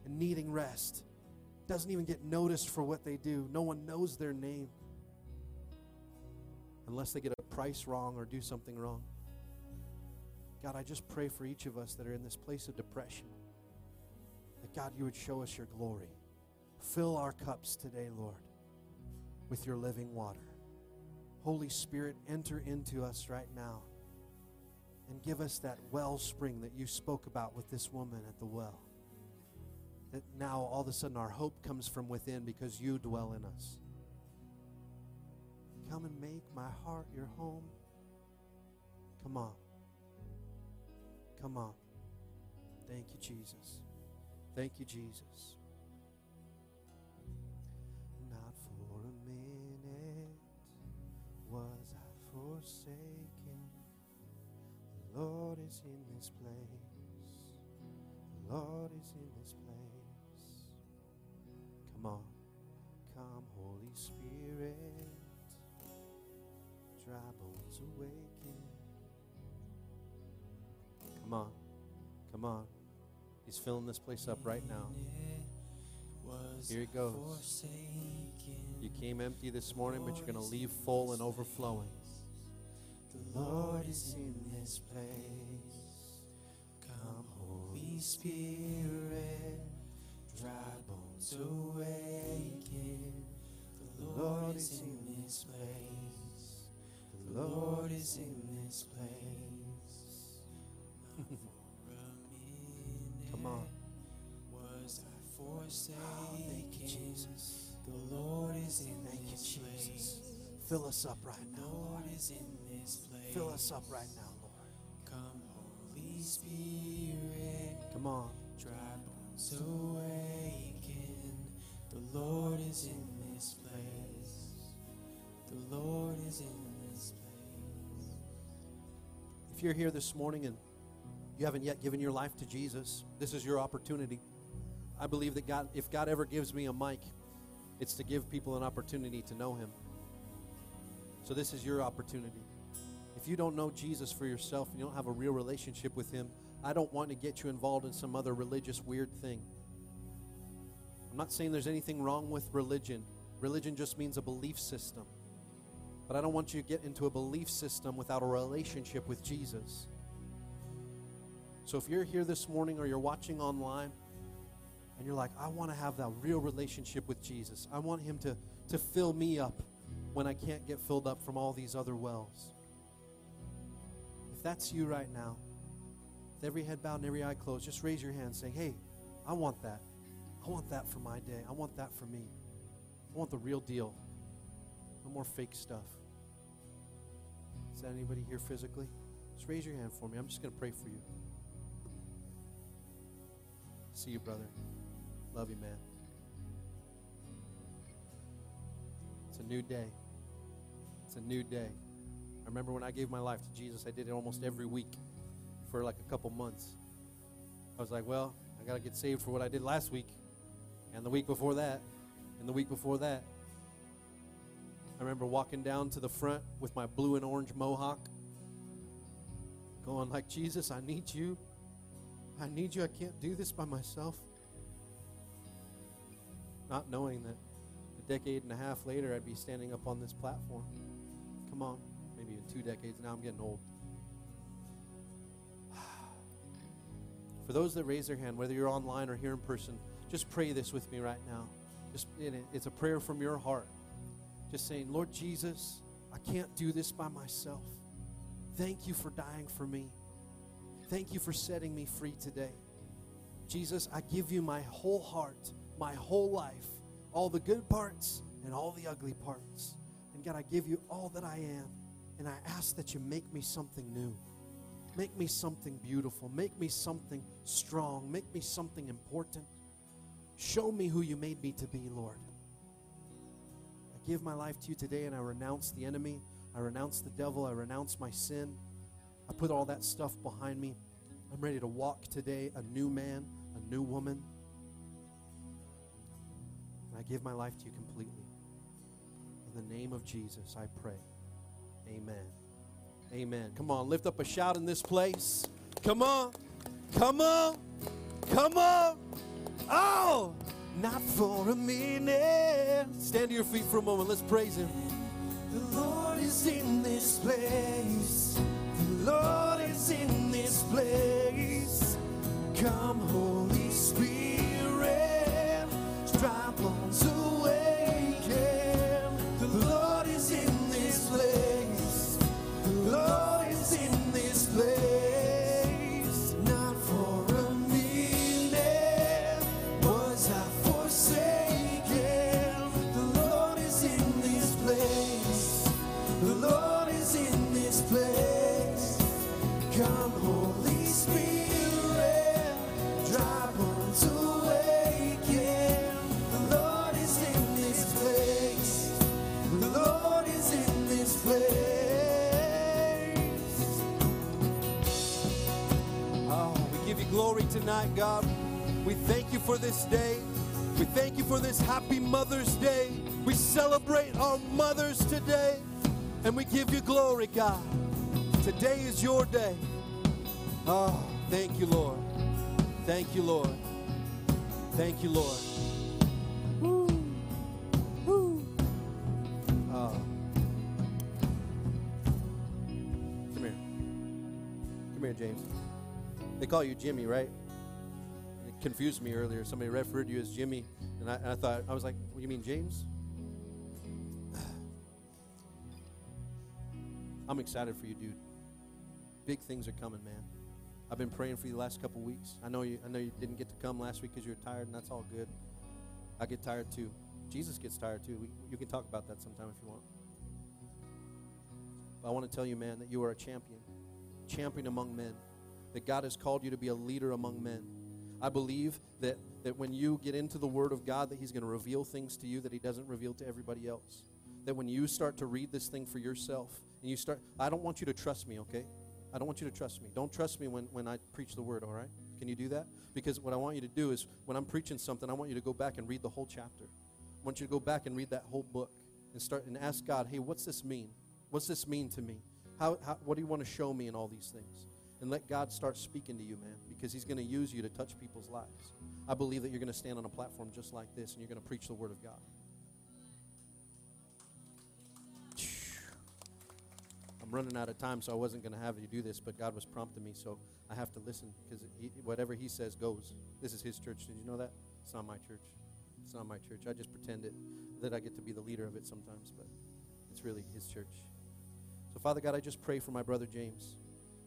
and needing rest. Doesn't even get noticed for what they do. No one knows their name unless they get a price wrong or do something wrong. God, I just pray for each of us that are in this place of depression that God, you would show us your glory. Fill our cups today, Lord, with your living water. Holy Spirit, enter into us right now and give us that wellspring that you spoke about with this woman at the well. That now all of a sudden our hope comes from within because you dwell in us. Come and make my heart your home. Come on. Come on. Thank you, Jesus. Thank you, Jesus. Forsaken. The Lord is in this place. The Lord is in this place. Come on. Come, Holy Spirit. Dry bones awaken. Come on. Come on. He's filling this place up right now. Here it goes. You came empty this morning, but you're going to leave full and overflowing. The Lord is in this place. Come, Holy Spirit, dry bones awaken. The Lord is in this place. The Lord is in this place. Not for a Come on. Was I forsaken? Thank you, Jesus. The Lord is in Thank you, this Jesus. Fill us up right The now. Lord is in this place. Fill us up right now, Lord. Come, Holy Spirit, Come on. dry bones awaken. The Lord is in this place. The Lord is in this place. If you're here this morning and you haven't yet given your life to Jesus, this is your opportunity. I believe that God, if God ever gives me a mic, it's to give people an opportunity to know Him. So this is your opportunity. If you don't know Jesus for yourself and you don't have a real relationship with Him, I don't want to get you involved in some other religious weird thing. I'm not saying there's anything wrong with religion. Religion just means a belief system. But I don't want you to get into a belief system without a relationship with Jesus. So if you're here this morning or you're watching online and you're like, I want to have that real relationship with Jesus, I want Him to, to fill me up when I can't get filled up from all these other wells. If that's you right now, with every head bowed and every eye closed, just raise your hand saying, Hey, I want that. I want that for my day. I want that for me. I want the real deal. No more fake stuff. Is that anybody here physically? Just raise your hand for me. I'm just going to pray for you. See you, brother. Love you, man. It's a new day. It's a new day. I remember when I gave my life to Jesus, I did it almost every week for like a couple months. I was like, well, I got to get saved for what I did last week, and the week before that, and the week before that. I remember walking down to the front with my blue and orange mohawk, going like, Jesus, I need you. I need you. I can't do this by myself. Not knowing that a decade and a half later, I'd be standing up on this platform. Come on, maybe in two decades now. I'm getting old. For those that raise their hand, whether you're online or here in person, just pray this with me right now. Just it's a prayer from your heart. Just saying, Lord Jesus, I can't do this by myself. Thank you for dying for me. Thank you for setting me free today. Jesus, I give you my whole heart, my whole life, all the good parts and all the ugly parts. And God, I give you all that I am. And I ask that you make me something new. Make me something beautiful. Make me something strong. Make me something important. Show me who you made me to be, Lord. I give my life to you today and I renounce the enemy. I renounce the devil. I renounce my sin. I put all that stuff behind me. I'm ready to walk today a new man, a new woman. And I give my life to you completely. In the name of Jesus, I pray. Amen. Amen. Come on, lift up a shout in this place. Come on. Come on. Come on. Oh, not for a minute. Stand to your feet for a moment. Let's praise Him. The Lord is in this place. The Lord is in this place. Come, Holy Spirit, dry bones tonight, God. We thank you for this day. We thank you for this happy Mother's Day. We celebrate our mothers today. And we give you glory, God. Today is your day. Oh, thank you, Lord. Thank you, Lord. Thank you, Lord. Woo. Woo. Oh. Come here. Come here, James. They call you Jimmy, right? Confused me earlier. Somebody referred you as Jimmy, and I, and I thought I was like, "What do you mean, James?" I'm excited for you, dude. Big things are coming, man. I've been praying for you the last couple weeks. I know you. I know you didn't get to come last week because you were tired, and that's all good. I get tired too. Jesus gets tired too. We, you can talk about that sometime if you want. But I want to tell you, man, that you are a champion, champion among men. That God has called you to be a leader among men. I believe that that when you get into the Word of God, that He's going to reveal things to you that He doesn't reveal to everybody else. That when you start to read this thing for yourself, and you start, I don't want you to trust me, okay? I don't want you to trust me. Don't trust me when, when I preach the Word, all right? Can you do that? Because what I want you to do is when I'm preaching something, I want you to go back and read the whole chapter. I want you to go back and read that whole book and start and ask God, hey, what's this mean? What's this mean to me? How, how, what do you want to show me in all these things? And let God start speaking to you, man, because He's going to use you to touch people's lives. I believe that you're going to stand on a platform just like this and you're going to preach the Word of God. I'm running out of time, so I wasn't going to have you do this, but God was prompting me, so I have to listen because whatever He says goes. This is His church. Did you know that? It's not my church. It's not my church. I just pretend it that I get to be the leader of it sometimes, but it's really His church. So, Father God, I just pray for my brother James.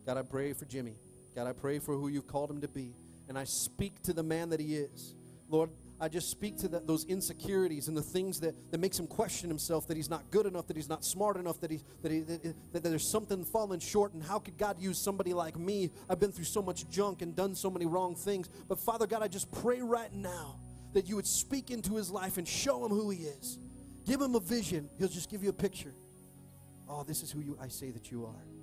God, I pray for Jimmy. God, I pray for who you've called him to be. And I speak to the man that he is. Lord, I just speak to the, those insecurities and the things that, that makes him question himself that he's not good enough, that he's not smart enough, that, he, that, he, that, that there's something falling short. And how could God use somebody like me? I've been through so much junk and done so many wrong things. But Father God, I just pray right now that you would speak into his life and show him who he is. Give him a vision. He'll just give you a picture. Oh, this is who you I say that you are.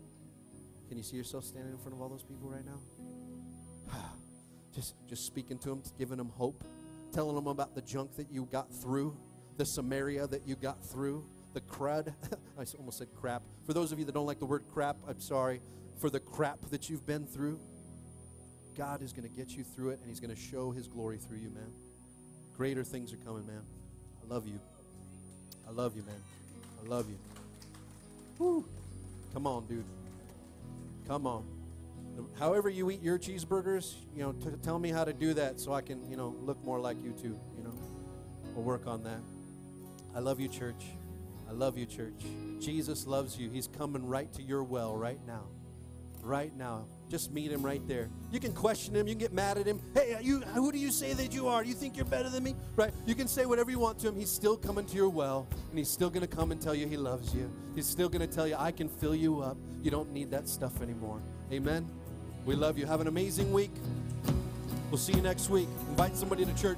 Can you see yourself standing in front of all those people right now? just just speaking to them, giving them hope, telling them about the junk that you got through, the Samaria that you got through, the crud. I almost said crap. For those of you that don't like the word crap, I'm sorry. For the crap that you've been through, God is going to get you through it and He's going to show His glory through you, man. Greater things are coming, man. I love you. I love you, man. I love you. Woo. Come on, dude. Come on. However you eat your cheeseburgers, you know, t- tell me how to do that so I can, you know, look more like you too, you know. We'll work on that. I love you, church. I love you, church. Jesus loves you. He's coming right to your well right now. Right now. Just meet him right there. You can question him. You can get mad at him. Hey, uh, you, who do you say that you are? You think you're better than me? Right? You can say whatever you want to him. He's still coming to your well, and he's still going to come and tell you he loves you. He's still going to tell you, I can fill you up. You don't need that stuff anymore. Amen. We love you. Have an amazing week. We'll see you next week. Invite somebody to church.